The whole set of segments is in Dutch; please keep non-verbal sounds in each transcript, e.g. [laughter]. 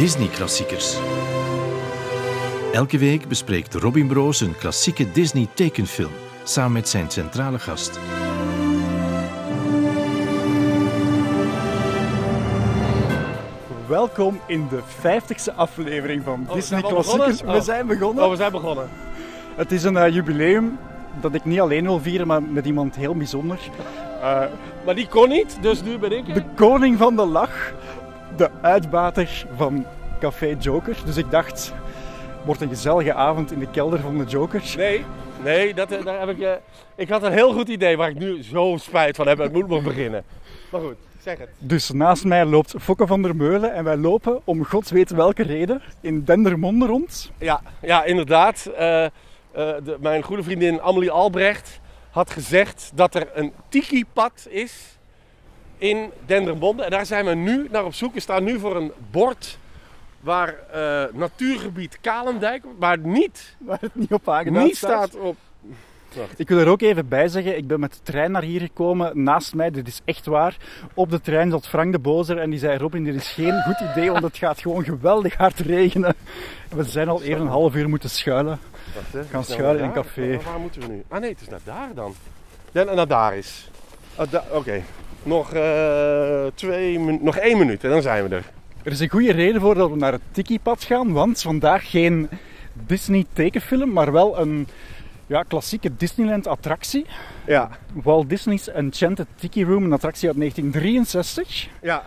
Disney-klassiekers. Elke week bespreekt Robin Broos een klassieke Disney-tekenfilm samen met zijn centrale gast. Welkom in de 50ste aflevering van we Disney Klassiekers. We Oh. zijn begonnen. Oh, we zijn begonnen. Het is een eh, jubileum dat ik niet alleen wil vieren, maar met iemand heel bijzonder. Eh, Maar die kon niet, dus nu ben ik de koning van de lach, de uitbater van Café Joker. Dus ik dacht, wordt een gezellige avond in de kelder van de Jokers. Nee, nee, dat, eh, daar heb ik... eh, ik had een heel goed idee waar ik nu zo spijt van heb. Het moet nog beginnen. Maar goed, zeg het. Dus naast mij loopt Fokke van der Meulen en wij lopen, om god weet welke reden, in Dendermonde rond. Ja, ja inderdaad. Eh, de, mijn goede vriendin Amelie Albrecht had gezegd dat er een tiki-pad is in Dendermonde. En daar zijn we nu naar op zoek. We staan nu voor een bord waar eh, natuurgebied Kalendijk, maar niet, Waar het niet op aangeduid niet staat op... Ik wil er ook even bij zeggen, ik ben met de trein naar hier gekomen. Naast mij, dit is echt waar. Op de trein zat Frank de Bozer en die zei: Robin, dit is geen [laughs] goed idee, want het gaat gewoon geweldig hard regenen. We zijn al even een half uur moeten schuilen. Wacht. Gaan schuilen in daar. café. Maar waar moeten we nu? Ah nee, het is naar daar dan. Ja, naar daar is. Ah, da- Oké. Nog, eh, twee nog één minuut en dan zijn we er. Er is een goede reden voor dat we naar het Tiki-pad gaan, want vandaag geen Disney tekenfilm, maar wel een ja, klassieke Disneyland-attractie. Ja. Walt Disney's Enchanted Tiki Room, een attractie uit 1963. ja.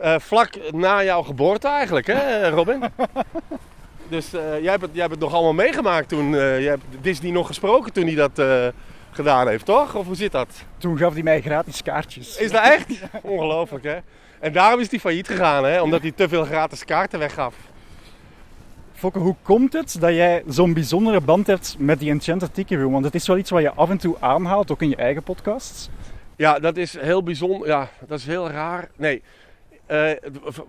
Eh, vlak na jouw geboorte eigenlijk, hè Robin? [laughs] dus eh, jij, hebt het, jij hebt het nog allemaal meegemaakt toen. eh jij hebt Disney nog gesproken toen hij dat gedaan heeft, toch? Of hoe zit dat? Toen gaf hij mij gratis kaartjes. Is dat echt? [laughs] Ongelooflijk, hè? En daarom is hij failliet gegaan, hè? Omdat hij te veel gratis kaarten weggaf. Fokke, hoe komt het dat jij zo'n bijzondere band hebt met die Enchanted Tiki Room? Want het is wel iets wat je af en toe aanhaalt, ook in je eigen podcasts. Ja, dat is heel bijzonder. Ja, dat is heel raar. Nee, eh,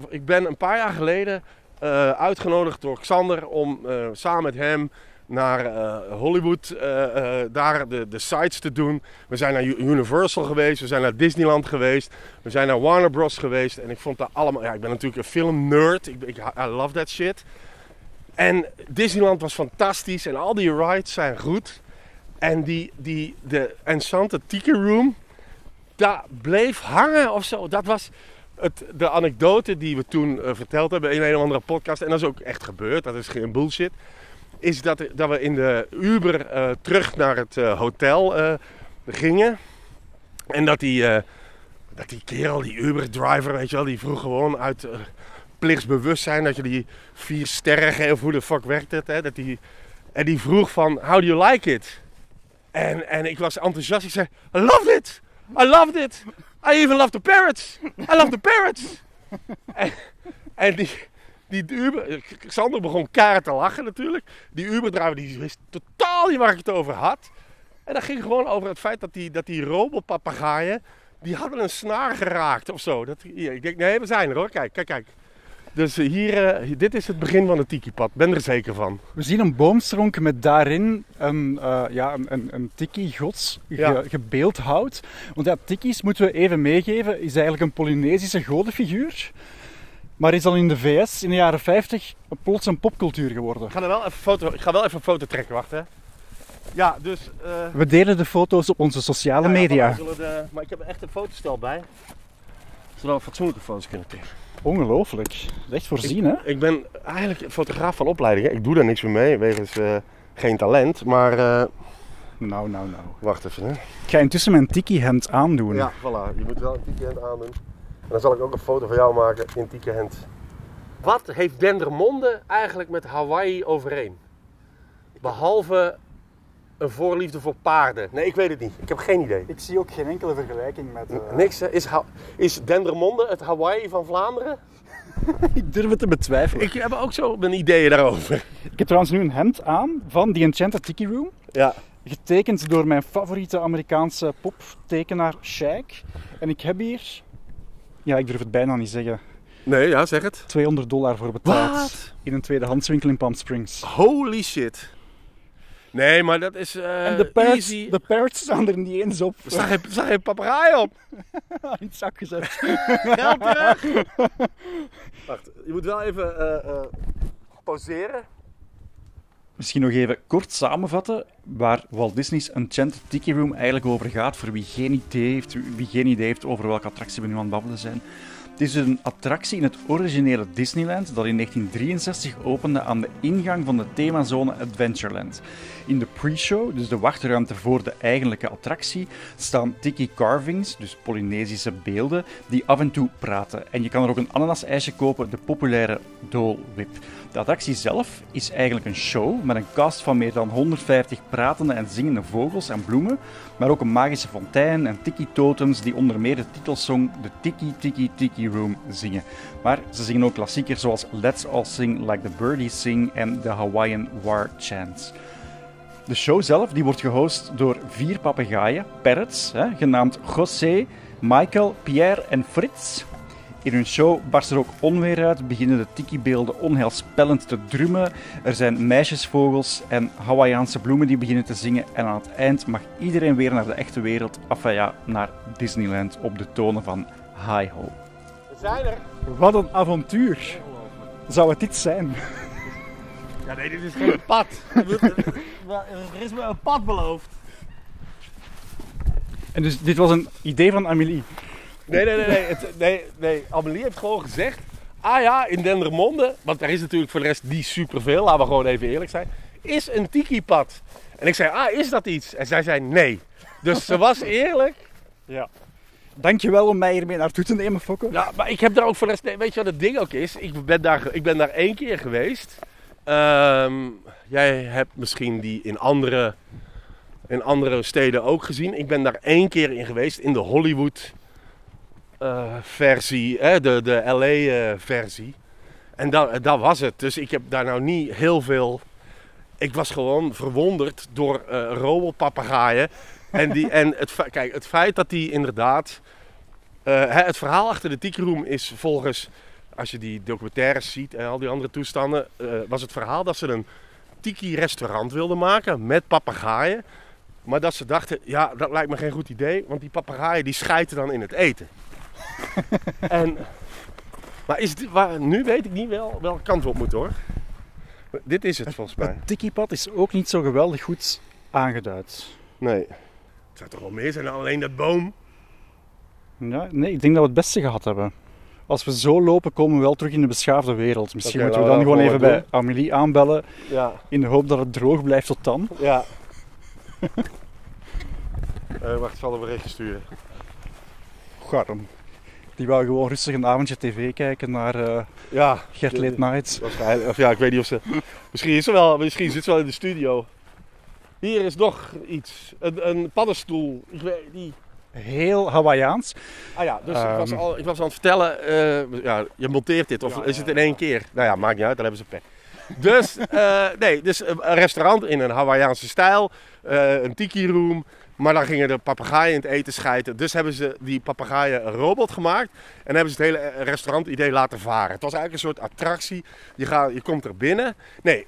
ik ben een paar jaar geleden eh, uitgenodigd door Xander om eh, samen met hem naar eh, Hollywood eh, eh, daar de, de sites te doen. We zijn naar Universal geweest, we zijn naar Disneyland geweest, we zijn naar Warner Bros geweest. En ik vond dat allemaal... Ja, ik ben natuurlijk een filmnerd. Ik, ik, I love that shit. En Disneyland was fantastisch en al die rides zijn goed. En die, die, de Enchanted Tiki Room, dat bleef hangen of zo. Dat was het, de anekdote die we toen verteld hebben in een of andere podcast. En dat is ook echt gebeurd, dat is geen bullshit. Is dat, dat we in de Uber eh, terug naar het eh, hotel eh, gingen. En dat die, dat die kerel, die Uber-driver, weet je wel, die vroeg gewoon uit plichtsbewustzijn dat je die vier sterren geeft. Of hoe de fuck werkt het? Hè? Dat die, en die vroeg van, how do you like it? En, en ik was enthousiast. Ik zei, I loved it! I loved it! I even love the parrots! I love the parrots! [laughs] en die, die Uber... Xander begon keihard te lachen natuurlijk. Die Uber-driver die wist totaal niet waar ik het over had. En dat ging gewoon over het feit dat die, dat die robotpapagaaien... Die hadden een snaar geraakt of zo. Dat, hier, ik denk, nee, we zijn er hoor. Kijk, kijk, kijk. Dus eh, hier, eh, dit is het begin van het tiki-pad. Ben er zeker van. We zien een boomstronk met daarin een, eh, ja, een, een, een tiki-gods ge, Ja. gebeeldhouwd. Want ja, tiki's, moeten we even meegeven, is eigenlijk een Polynesische godenfiguur. Maar is dan in de VS in de jaren 50 plots een popcultuur geworden. Ik ga, er wel even foto, ik ga wel even een foto trekken, wacht hè. Ja, dus... eh, We delen de foto's op onze sociale ja, media. de- maar ik heb er echt een fotostel bij. Zodat we fatsoenlijke foto's kunnen trekken. Ongelooflijk. Dat is echt voorzien, hè? Ik ben eigenlijk fotograaf van opleiding. hè. Ik doe daar niks meer mee, wegens eh, geen talent. Maar eh, Nou, nou, nou. wacht even hè. Ik ga intussen mijn tiki-hemd aandoen. Ja, voilà. Je moet wel een tiki-hand aandoen. En dan zal ik ook een foto van jou maken in tiki-hand. Wat heeft Dendermonde eigenlijk met Hawaii overeen? Behalve een voorliefde voor paarden. Nee, ik weet het niet. Ik heb geen idee. Ik zie ook geen enkele vergelijking met... eh, Niks, hè? Is, Ha- is Dendermonde het Hawaii van Vlaanderen? [laughs] Ik durf het te betwijfelen. Ik heb ook zo mijn ideeën daarover. Ik heb trouwens nu een hemd aan van The Enchanted Tiki Room. Ja. Getekend door mijn favoriete Amerikaanse poptekenaar Shaq. En ik heb hier, ja, ik durf het bijna niet zeggen, Nee, ja, zeg het. 200 dollar voor betaald. Wat? In een tweedehandswinkel in Palm Springs. Holy shit. Nee, maar dat is eh en de parrots, easy. de parrots staan er niet eens op. Er staat geen papegaai op. [laughs] in het zak gezet. [laughs] Geld terug. [laughs] Wacht, je moet wel even eh, eh, pauzeren. Misschien nog even kort samenvatten waar Walt Disney's Enchanted Tiki Room eigenlijk over gaat, voor wie geen idee heeft, wie geen idee heeft over welke attractie we nu aan het babbelen zijn. Het is een attractie in het originele Disneyland dat in 1963 opende aan de ingang van de themazone Adventureland. In de pre-show, dus de wachtruimte voor de eigenlijke attractie, staan tiki carvings, dus Polynesische beelden, die af en toe praten. En je kan er ook een ananasijsje kopen, de populaire Dole Whip. De attractie zelf is eigenlijk een show met een cast van meer dan 150 pratende en zingende vogels en bloemen, maar ook een magische fontein en tiki-totems die onder meer de titelsong de Tiki Tiki Tiki Room zingen. Maar ze zingen ook klassiekers zoals Let's All Sing Like the Birdies Sing en de Hawaiian War Chants. De show zelf die wordt gehost door vier papegaaien, parrots, hè, genaamd José, Michael, Pierre en Frits. In hun show barst er ook onweer uit, beginnen de tiki-beelden onheilspellend te drummen. Er zijn meisjesvogels en Hawaïaanse bloemen die beginnen te zingen. En aan het eind mag iedereen weer naar de echte wereld, enfin ja, naar Disneyland op de tonen van Hi Ho. We zijn er. Wat een avontuur! Zou het dit zijn? Ja, nee, dit is geen pad. er is me een pad beloofd. En dus dit was een idee van Amélie. Nee, nee, nee, nee, het, nee, nee. Amelie heeft gewoon gezegd. Ah ja, in Dendermonde, want daar is natuurlijk voor de rest niet superveel, laten we gewoon even eerlijk zijn, is een tiki-pad. En ik zei, ah, is dat iets? En zij zei nee. Dus ze was eerlijk. Ja. Dankjewel om mij hiermee naartoe te nemen, Fokke. Ja, maar ik heb daar ook voor de rest, nee, weet je wat het ding ook is? Ik ben daar, ik ben daar één keer geweest. Ehm, jij hebt misschien die in andere, in andere steden ook gezien. Ik ben daar één keer in geweest, in de Hollywood versie, hè, de, de LA versie. En dat, dat was het. Dus ik heb daar nou niet heel veel... Ik was gewoon verwonderd door eh robotpapagaaien. En, die, en het, kijk, het feit dat die inderdaad... eh, het verhaal achter de Tiki Room is volgens... Als je die documentaires ziet en al die andere toestanden... eh, was het verhaal dat ze een Tiki-restaurant wilden maken met papegaaien. Maar dat ze dachten, ja, dat lijkt me geen goed idee. Want die papegaaien die schijten dan in het eten. En, maar is dit, waar, nu weet ik niet wel welke kant we op moeten hoor. Dit is het volgens mij. Het tiki-pad is ook niet zo geweldig goed aangeduid. Nee. Het zou toch wel meer zijn dan alleen dat boom? Ja, nee, ik denk dat we het beste gehad hebben. Als we zo lopen, komen we wel terug in de beschaafde wereld. Misschien moeten we dan we gewoon even bij Amélie aanbellen Ja. in de hoop dat het droog blijft tot dan. Ja. [laughs] Eh, wacht, ik zal een berichtje sturen. Garm. Die wou gewoon rustig een avondje tv kijken naar eh Ja. Gert Late Night. Waarschijnlijk. Of ja, ik weet niet of ze... Misschien, is ze wel, misschien zit ze wel in de studio. Hier is nog iets. Een, een paddenstoel. Ik weet niet. Heel Hawaiiaans. Ah ja, dus ik, was Ehm. al, ik was aan het vertellen. eh, ja, je monteert dit of Ja, is het in één keer? Nou ja, maakt niet uit, dan hebben ze pech. Dus, eh, nee, dus een restaurant in een Hawaiiaanse stijl. eh, een tiki room. Maar dan gingen de papegaaien in het eten schijten. Dus hebben ze die papegaaien robot gemaakt. En hebben ze het hele eh, restaurant-idee laten varen. Het was eigenlijk een soort attractie. Je, gaat, je komt er binnen. Nee,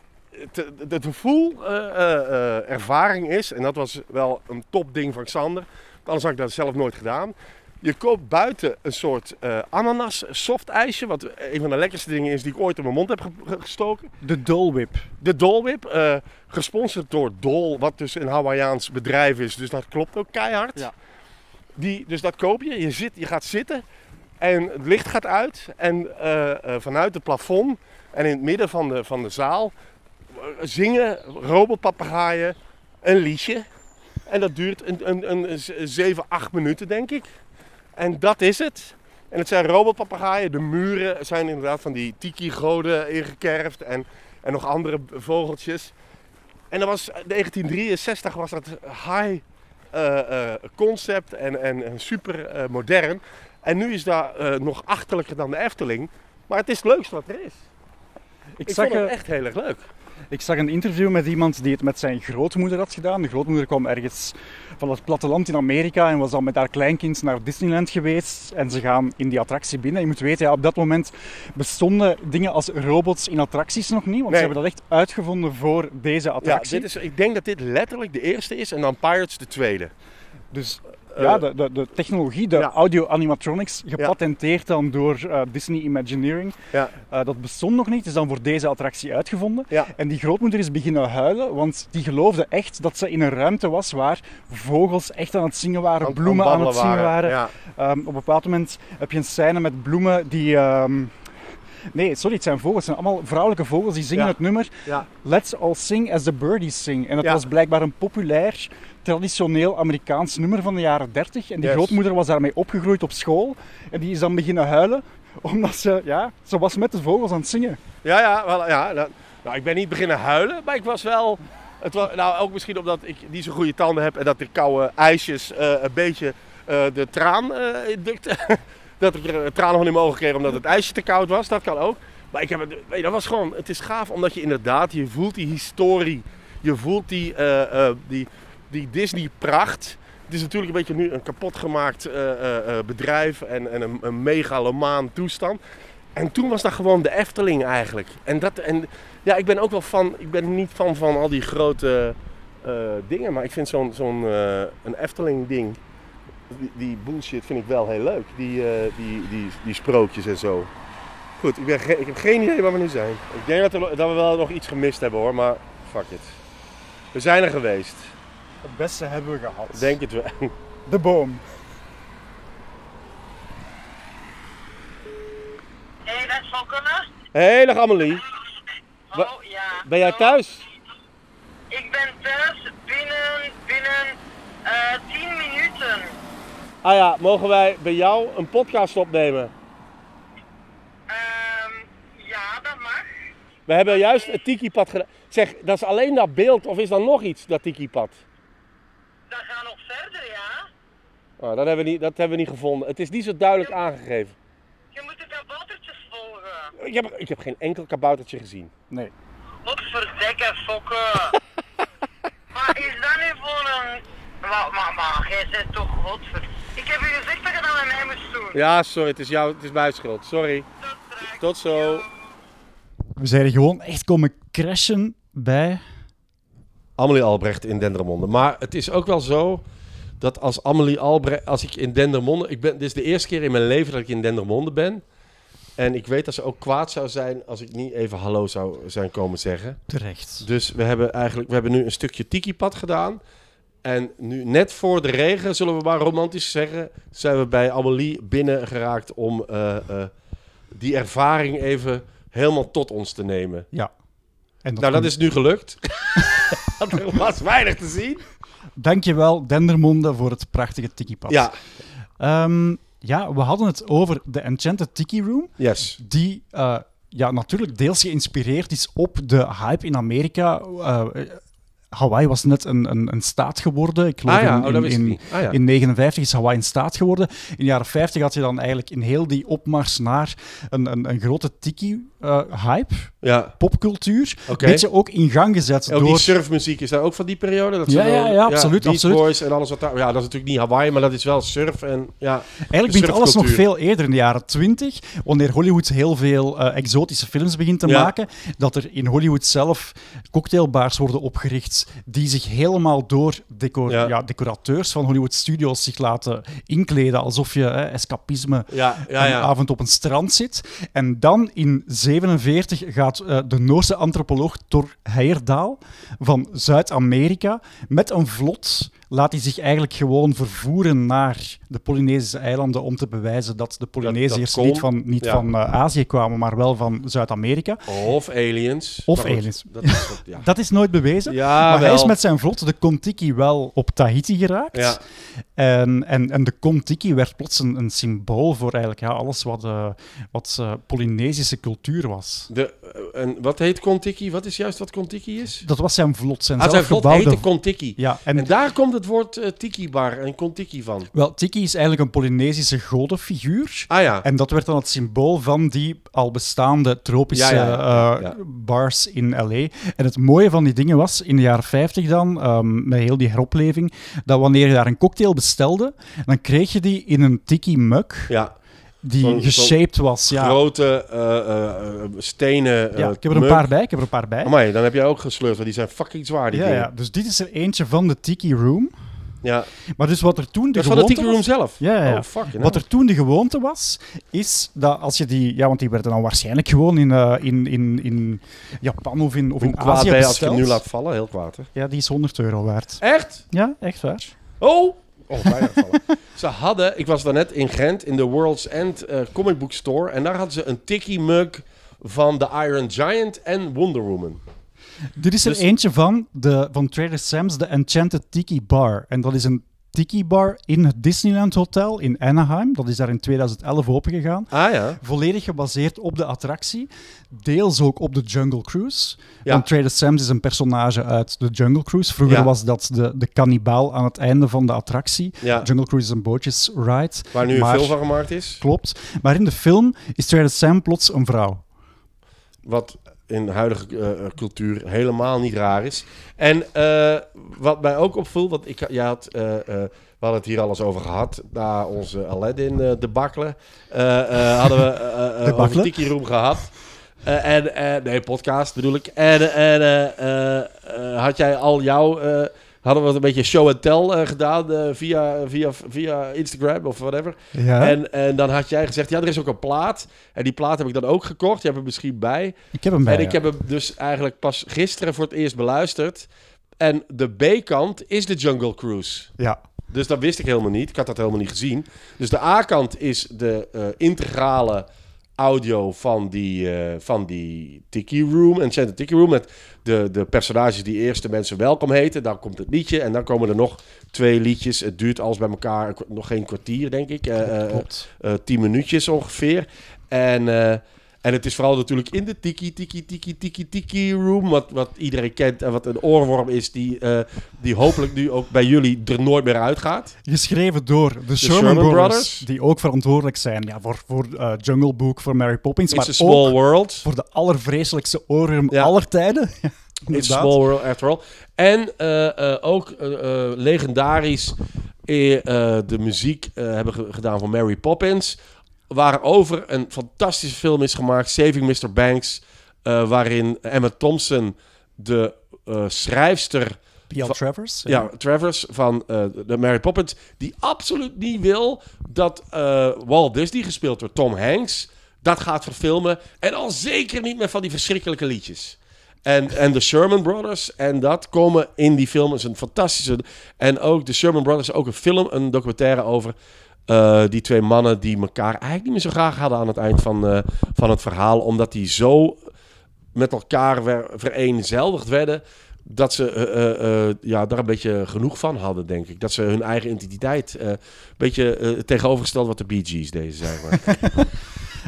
het, gevoel, eh, eh, eh, ervaring is, en dat was wel een topding van Xander. Anders had ik dat zelf nooit gedaan. Je koopt buiten een soort eh, ananas soft ijsje. Wat een van de lekkerste dingen is die ik ooit in mijn mond heb ge- ge- gestoken. De Dole Whip. De Dole Whip, eh, gesponsord door Dol, wat dus een Hawaiiaans bedrijf is. Dus dat klopt ook keihard. Ja. Die, dus dat koop je. Je, zit, je gaat zitten en het licht gaat uit. En eh, vanuit het plafond en in het midden van de, van de zaal zingen robotpapegaaien een liedje. En dat duurt een, een, een, z- 7, 8 minuten, denk ik. En dat is het. En het zijn robotpapegaaien. De muren zijn inderdaad van die tiki-goden ingekerfd. En, en nog andere vogeltjes. En dat was 1963 was dat high eh, eh, concept en, en, en super eh, modern. En nu is dat nog achterlijker dan de Efteling. Maar het is het leukste wat er is. Ik, Ik zag, vond het echt heel erg leuk. Ik zag een interview met iemand die het met zijn grootmoeder had gedaan. De grootmoeder kwam ergens van het platteland in Amerika en was dan met haar kleinkind naar Disneyland geweest. En ze gaan in die attractie binnen. Je moet weten, ja, op dat moment bestonden dingen als robots in attracties nog niet. Want Nee. ze hebben dat echt uitgevonden voor deze Ja, attractie. dit is, ik denk dat dit letterlijk de eerste is en dan Pirates de tweede. Dus ja, de, de, de technologie, de ja. audio-animatronics, gepatenteerd dan door eh, Disney Imagineering. Ja. Eh, dat bestond nog niet, is dan voor deze attractie uitgevonden. Ja. En die grootmoeder is beginnen huilen, want die geloofde echt dat ze in een ruimte was waar vogels echt aan het zingen waren, Aan- bloemen aan, het zingen waren. Ehm, op een bepaald moment heb je een scène met bloemen die... ehm, Nee, sorry, het zijn vogels. Het zijn allemaal vrouwelijke vogels die zingen Ja. het nummer Ja. Let's All Sing as the Birdies Sing. En dat Ja. was blijkbaar een populair, traditioneel Amerikaans nummer van de jaren 30. En die Yes. grootmoeder was daarmee opgegroeid op school. En die is dan beginnen huilen, omdat ze, ja, ze was met de vogels aan het zingen. Ja, ja, wel, ja nou, nou, ik ben niet beginnen huilen, maar ik was wel. Het was, nou, ook misschien omdat ik niet zo goede tanden heb en dat de koude ijsjes eh, een beetje eh, de traan indukte. [laughs] dat ik er tranen van in mijn ogen kreeg omdat het ijsje te koud was, dat kan ook. Maar ik heb het, je, dat was gewoon, het is gaaf omdat je inderdaad, je voelt die historie, je voelt die, eh, eh, die, die Disney-pracht. Het is natuurlijk een beetje nu een kapotgemaakt eh, eh, eh, bedrijf en, en een, een megalomaan toestand. En toen was dat gewoon de Efteling eigenlijk. En, dat, en ja, ik ben ook wel van, ik ben niet fan van al die grote eh, dingen, maar ik vind zo'n zo'n eh, een Efteling ding, die, die bullshit vind ik wel heel leuk. Die, eh, die, die, die sprookjes en zo. Goed, ik, ben ik heb geen idee waar we nu zijn. Ik denk dat, er, dat we wel nog iets gemist hebben hoor, maar fuck it. We zijn er geweest. Het beste hebben we gehad. Denk het wel. De boom. Hé, hey, dat is Fokke. Hey, dag Amelie. Oh ja. Ben jij thuis? Ik ben thuis binnen, binnen eh 10 minuten. Ah ja, mogen wij bij jou een podcast opnemen? Ehm ja, dat mag. We hebben juist het tiki-pad gedaan. Zeg, dat is alleen dat beeld of is er nog iets, dat tiki-pad? Dat gaat nog verder, ja. Oh, dat, hebben we niet, dat hebben we niet gevonden. Het is niet zo duidelijk aangegeven. Je moet de kaboutertjes volgen. Ik heb, ik heb geen enkel kaboutertje gezien. Nee. Wat verdekken, Fokke. [laughs] maar is dat nu voor een... Maar, maar, maar, jij bent toch godver... Ik heb u gezegd dat je dat met mij moest doen. Ja, sorry, het is, jou, het is mijn schuld. Sorry. Tot zo. We zijn er gewoon echt komen crashen bij... Amelie Albrecht in Dendermonde. Maar het is ook wel zo dat als Amelie Albrecht, als ik in Dendermonde, ik ben, dit is de eerste keer in mijn leven dat ik in Dendermonde ben. En ik weet dat ze ook kwaad zou zijn als ik niet even hallo zou zijn komen zeggen. Terecht. Dus we hebben eigenlijk, we hebben nu een stukje tiki-pad gedaan. En nu net voor de regen, zullen we maar romantisch zeggen, zijn we bij Amelie binnengeraakt om eh, eh, die ervaring even helemaal tot ons te nemen. Ja. En nou, dat is nu gelukt. [laughs] er was weinig te zien. Dankjewel, Dendermonde, voor het prachtige tiki-pad. Ja, Ehm, ja, we hadden het over de Enchanted Tiki Room, yes. die eh, ja, natuurlijk deels geïnspireerd is op de hype in Amerika. Hawaii was net een, een, een staat geworden. Ik geloof Ah ja, in, oh, dat wist in, ik in, niet. Ah ja. in 59 is Hawaii een staat geworden. In de jaren 50 had je dan eigenlijk in heel die opmars naar een, een, een grote tiki-hype, Ja, popcultuur. oké. Beetje ook in gang gezet die door... surfmuziek is daar ook van die periode? Dat Ja, ja, ja, absoluut, Beach absoluut. Boys en alles wat daar... Ja, dat is natuurlijk niet Hawaii, maar dat is wel surf en... Ja, Eigenlijk begint alles nog veel eerder in de jaren 20, wanneer Hollywood heel veel eh, exotische films begint te maken. Dat er in Hollywood zelf cocktailbars worden opgericht die zich helemaal door decor Ja. ja. decorateurs van Hollywood Studios zich laten inkleden, alsof je eh, escapisme ja, een avond op een strand zit. En dan in 47 gaat eh, de Noorse antropoloog Thor Heyerdahl van Zuid-Amerika met een vlot laat hij zich eigenlijk gewoon vervoeren naar de Polynesische eilanden om te bewijzen dat de Polynesiërs niet van, niet Ja. van eh, Azië kwamen, maar wel van Zuid-Amerika. Of aliens. Of Maar goed, aliens. Dat is wat, ja. [laughs] Dat is nooit bewezen. Ja, maar hij is met zijn vlot, de Kontiki, wel op Tahiti geraakt. En, en, en de Kontiki werd plots een, een symbool voor eigenlijk ja, alles wat, eh, wat eh, Polynesische cultuur was. De, en wat heet Kontiki? Wat is juist wat Kontiki is? Dat was zijn vlot, zijn Ah, zijn vlot heette Kontiki. Ja, En, en daar komt het woord eh, tiki-bar en Kontiki van. wel, Tiki is eigenlijk een Polynesische godenfiguur. Ah ja. En dat werd dan het symbool van die al bestaande tropische Ja, ja, ja, eh, bars in LA. En het mooie van die dingen was, in de jaren 50 dan, ehm, met heel die heropleving, dat wanneer je daar een cocktail bestelde, dan kreeg je die in een tiki mug, ja. Die geshaped was. Ja, Grote eh, stenen ja, ik heb er een paar bij, ik heb er een paar bij. Amai, dan heb jij ook gesleurd, want die zijn fucking zwaar, die Ja, dingen. ja, dus dit is er eentje van de Tiki Room. Ja. Maar dus wat er toen de Dat is van de gewoonte Tiki Room was- zelf? Ja, ja. Oh, Wat er toen de gewoonte was, is dat als je die... Ja, want die werden dan waarschijnlijk gewoon in, eh, in, in, in Japan of in, of Hoe in kwaad Azië als je hem nu laat vallen? Heel kwaad, hè? Ja, die is 100 euro waard. Echt? Ja, echt waar. Oh! Oh, bijna gevallen. ze hadden, ik was daarnet in Gent in de World's End eh, comic book store. En daar hadden ze een tiki mug van de Iron Giant en Wonder Woman. Dit is er Dus- eentje van, de, van Trader Sam's, de Enchanted Tiki Bar. En dat is een tiki bar in het Disneyland Hotel in Anaheim. Dat is daar in 2011 opengegaan. Ah ja. Volledig gebaseerd op de attractie. Deels ook op de Jungle Cruise. Ja. Want Trader Sam's is een personage uit de Jungle Cruise. Vroeger Ja. was dat de, de kannibaal aan het einde van de attractie. ja. Jungle Cruise is een bootjesride. Waar nu een film van gemaakt is. Klopt. Maar in de film is Trader Sam plots een vrouw. Wat in de huidige eh, eh, cultuur helemaal niet raar is. En eh, wat mij ook opviel, want ik, jij had, we hadden het hier al eens over gehad. Na onze Aladdin eh debakkelen hadden we eh, eh, over Debakkelen? Tiki Room gehad. Eh, en, eh, nee, podcast bedoel ik. En, en had jij al jouw... hadden we een beetje show and tell eh, gedaan eh, via, via, via Instagram of whatever. Ja. En, en dan had jij gezegd, ja, er is ook een plaat. En die plaat heb ik dan ook gekocht. Je hebt hem misschien bij. ik heb hem bij. En ik ja. heb hem dus eigenlijk pas gisteren voor het eerst beluisterd. En de B-kant is de Jungle Cruise. Ja. Dus dat wist ik helemaal niet. Ik had dat helemaal niet gezien. Dus de A-kant is de eh, integrale audio van die, eh, van die Tiki Room. Enchanted Tiki Room. Met de, de personages die eerst de mensen welkom heten. Dan komt het liedje. En dan komen er nog twee liedjes. Het duurt alles bij elkaar nog geen kwartier, denk ik. Eh, Klopt. eh, 10 minuutjes ongeveer. En, en het is vooral natuurlijk in de tiki, tiki, tiki, tiki, tiki room. Wat, wat iedereen kent en wat een oorworm is die, eh, die hopelijk nu ook bij jullie er nooit meer uitgaat. Geschreven door de, Sherman, Sherman Brothers, Brothers. die ook verantwoordelijk zijn ja, voor, voor eh, Jungle Book, voor Mary Poppins, It's a maar small ook world. voor de allervreselijkste oorworm Ja. aller tijden. [laughs] It's a small world after all. En eh, ook legendarisch de muziek hebben ge- gedaan van Mary Poppins. Waarover een fantastische film is gemaakt, Saving Mr. Banks. eh, waarin Emma Thompson, de eh, schrijfster P.L. Travers. Ja, Travers van eh, de Mary Poppins, die absoluut niet wil dat Walt Disney, gespeeld door Tom Hanks, dat gaat verfilmen. En al zeker niet met van die verschrikkelijke liedjes. En, en de Sherman Brothers en dat komen in die film. is een fantastische... En ook de Sherman Brothers, ook een film, een documentaire over... eh, die twee mannen die elkaar eigenlijk niet meer zo graag hadden aan het eind van, eh, van het verhaal. Omdat die zo met elkaar ver- vereenzelvigd werden. Dat ze eh, ja, daar een beetje genoeg van hadden, denk ik. Dat ze hun eigen identiteit een beetje tegenovergesteld wat de Bee Gees deden, zeg maar. [laughs]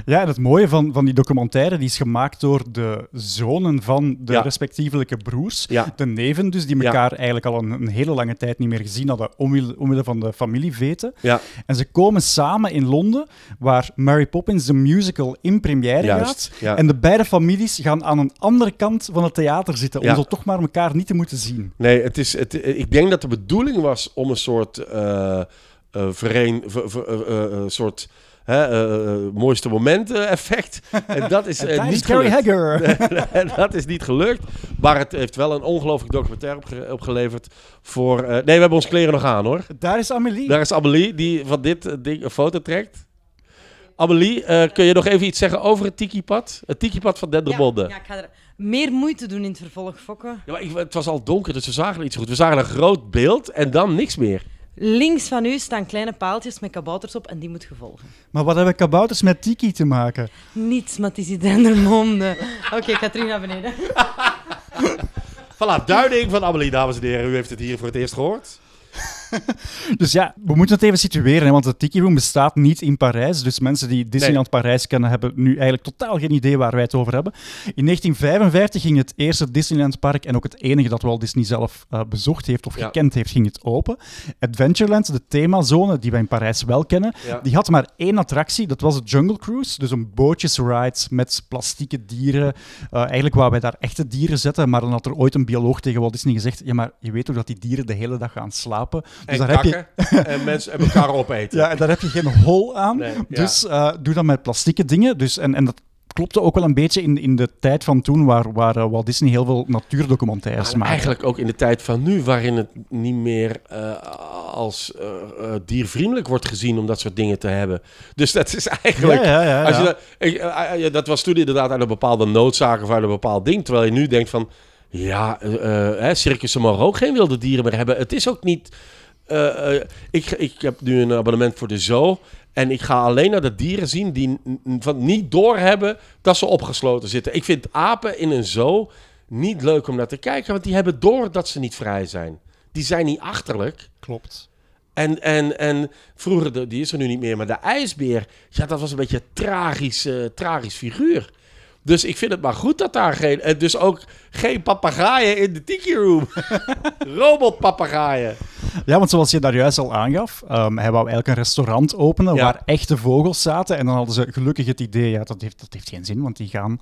Ja, en het mooie van, van die documentaire, die is gemaakt door de zonen van de Ja. respectievelijke broers. Ja. De neven dus, die Ja. elkaar eigenlijk al een, een hele lange tijd niet meer gezien hadden, omwille, omwille van de familieveten. ja, En ze komen samen in Londen, waar Mary Poppins de musical in première Juist, gaat. En de beide families gaan aan een andere kant van het theater zitten, om zo toch maar elkaar niet te moeten zien. nee, het is, het, ik denk dat de bedoeling was om een soort vereen, ver- ver- eh, eh, soort hè, eh, eh, mooiste momenten effect. [laughs] En dat is eh, niet gelukt. Hagger. [laughs] En dat is niet gelukt. Maar het heeft wel een ongelooflijk documentaire opge- opgeleverd voor... eh, nee, we hebben ons kleren nog aan, hoor. Daar is Amelie. Daar is Amelie, die van dit eh, ding een foto trekt. Amelie, eh, kun je nog even iets zeggen over het tiki-pad? Het tiki-pad van Dendermonde. Ja, ja, ik ga er meer moeite doen in het vervolg, Fokke. Ja, maar ik, het was al donker, dus we zagen niet zo goed. We zagen een groot beeld en dan niks meer. Links van u staan kleine paaltjes met kabouters op en die moet gevolgen. Maar wat hebben kabouters met tiki te maken? Niets, maar het is die Dendermonde. Oké, ik ga terug naar beneden. [laughs] Voilà, duiding van Amelie, dames en heren. U heeft het hier voor het eerst gehoord. [laughs] Dus ja, we moeten het even situeren, hè, want de Tiki Room bestaat niet in Parijs. Dus mensen die Disneyland Parijs kennen, hebben nu eigenlijk totaal geen idee waar wij het over hebben. In 1955 ging het eerste Disneyland Park, en ook het enige dat Walt Disney zelf eh, bezocht heeft of Ja. gekend heeft, ging het open. Adventureland, de themazone, die wij in Parijs wel kennen, Ja. die had maar één attractie. Dat was het Jungle Cruise, dus een bootjesride met plastieke dieren. Eh, eigenlijk waar wij daar echte dieren zetten, maar dan had er ooit een bioloog tegen Walt Disney gezegd, ja, maar je weet toch dat die dieren de hele dag gaan slapen? Dus En daar heb je, en mensen en elkaar opeten. ja, en daar heb je geen hol aan. Nee, ja. Dus eh, doe dat met plastieke dingen. Dus, en, en dat klopte ook wel een beetje in, in de tijd van toen, waar, waar eh, Walt Disney heel veel natuurdocumentaires Maar maakte. eigenlijk ook in de tijd van nu, waarin het niet meer eh, als diervriendelijk wordt gezien om dat soort dingen te hebben. Dus dat is eigenlijk. Ja, ja, ja, Als je dat, ik, dat was toen inderdaad uit een bepaalde noodzaak of uit een bepaald ding. Terwijl je nu denkt van, ja, circussen mogen ook geen wilde dieren meer hebben. Het is ook niet... eh, eh, ik, ik heb nu een abonnement voor de zoo. En ik ga alleen naar de dieren zien die van niet doorhebben dat ze opgesloten zitten. Ik vind apen in een zoo niet leuk om naar te kijken, want die hebben door dat ze niet vrij zijn. Die zijn niet achterlijk. Klopt. En, en, en vroeger, de- die is er nu niet meer, maar de ijsbeer, ja, dat was een beetje een tragisch, tragisch figuur. Dus ik vind het maar goed dat daar geen, en dus ook geen papegaaien in de tiki room. [laughs] Robotpapegaaien. Ja, want zoals je daar juist al aangaf, ehm hij wou eigenlijk een restaurant openen Ja. waar echte vogels zaten. En dan hadden ze gelukkig het idee, ja, dat heeft, dat heeft geen zin, want die gaan...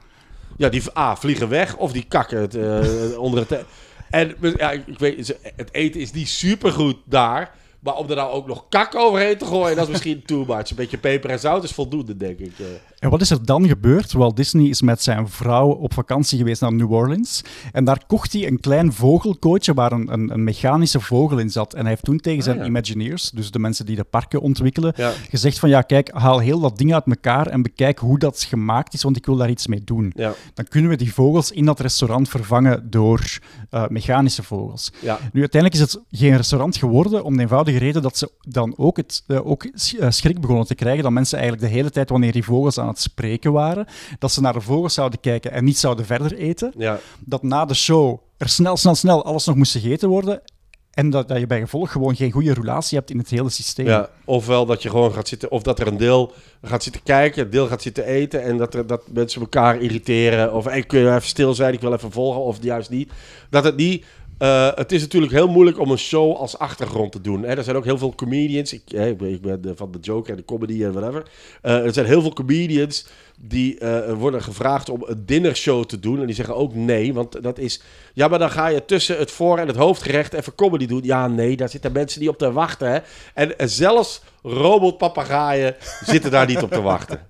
Ja, die A, vliegen weg of die kakken het, eh, [laughs] onder het... En ja, ik weet, het eten is niet supergoed daar. Maar om er nou ook nog kak overheen te gooien, dat is misschien [laughs] too much. Een beetje peper en zout is voldoende, denk ik. eh. En wat is er dan gebeurd? Walt Disney is met zijn vrouw op vakantie geweest naar New Orleans. En daar kocht hij een klein vogelkootje waar een, een, een mechanische vogel in zat. En hij heeft toen tegen zijn Ah, ja. Imagineers, dus de mensen die de parken ontwikkelen, Ja. gezegd van ja, kijk, haal heel dat ding uit elkaar en bekijk hoe dat gemaakt is, want ik wil daar iets mee doen. Ja, Dan kunnen we die vogels in dat restaurant vervangen door eh, mechanische vogels. Nu, uiteindelijk is het geen restaurant geworden om de eenvoudige reden dat ze dan ook, het, eh, ook eh, schrik begonnen te krijgen dat mensen eigenlijk de hele tijd, wanneer die vogels aan het spreken waren, dat ze naar de vogels zouden kijken en niet zouden verder eten. ja. Dat na de show er snel, snel, snel alles nog moest gegeten worden en dat, dat je bij gevolg gewoon geen goede roulatie hebt in het hele systeem. Ja, ofwel dat je gewoon gaat zitten, of dat er een deel gaat zitten kijken, een deel gaat zitten eten en dat, er, dat mensen elkaar irriteren. Of hey, kun je even stil zijn, ik wil even volgen, of juist niet. Dat het niet. Eh, het is natuurlijk heel moeilijk om een show als achtergrond te doen. Hè. Er zijn ook heel veel comedians. Ik, hè, ik ben, van de joke en de comedy en whatever. Eh, er zijn heel veel comedians die eh, worden gevraagd om een dinnershow te doen. En die zeggen ook nee, want dat is... Ja, maar dan ga je tussen het voor- en het hoofdgerecht even comedy doen. Ja, nee, daar zitten mensen niet op te wachten. En zelfs robotpapagaaien [laughs] zitten daar niet op te wachten.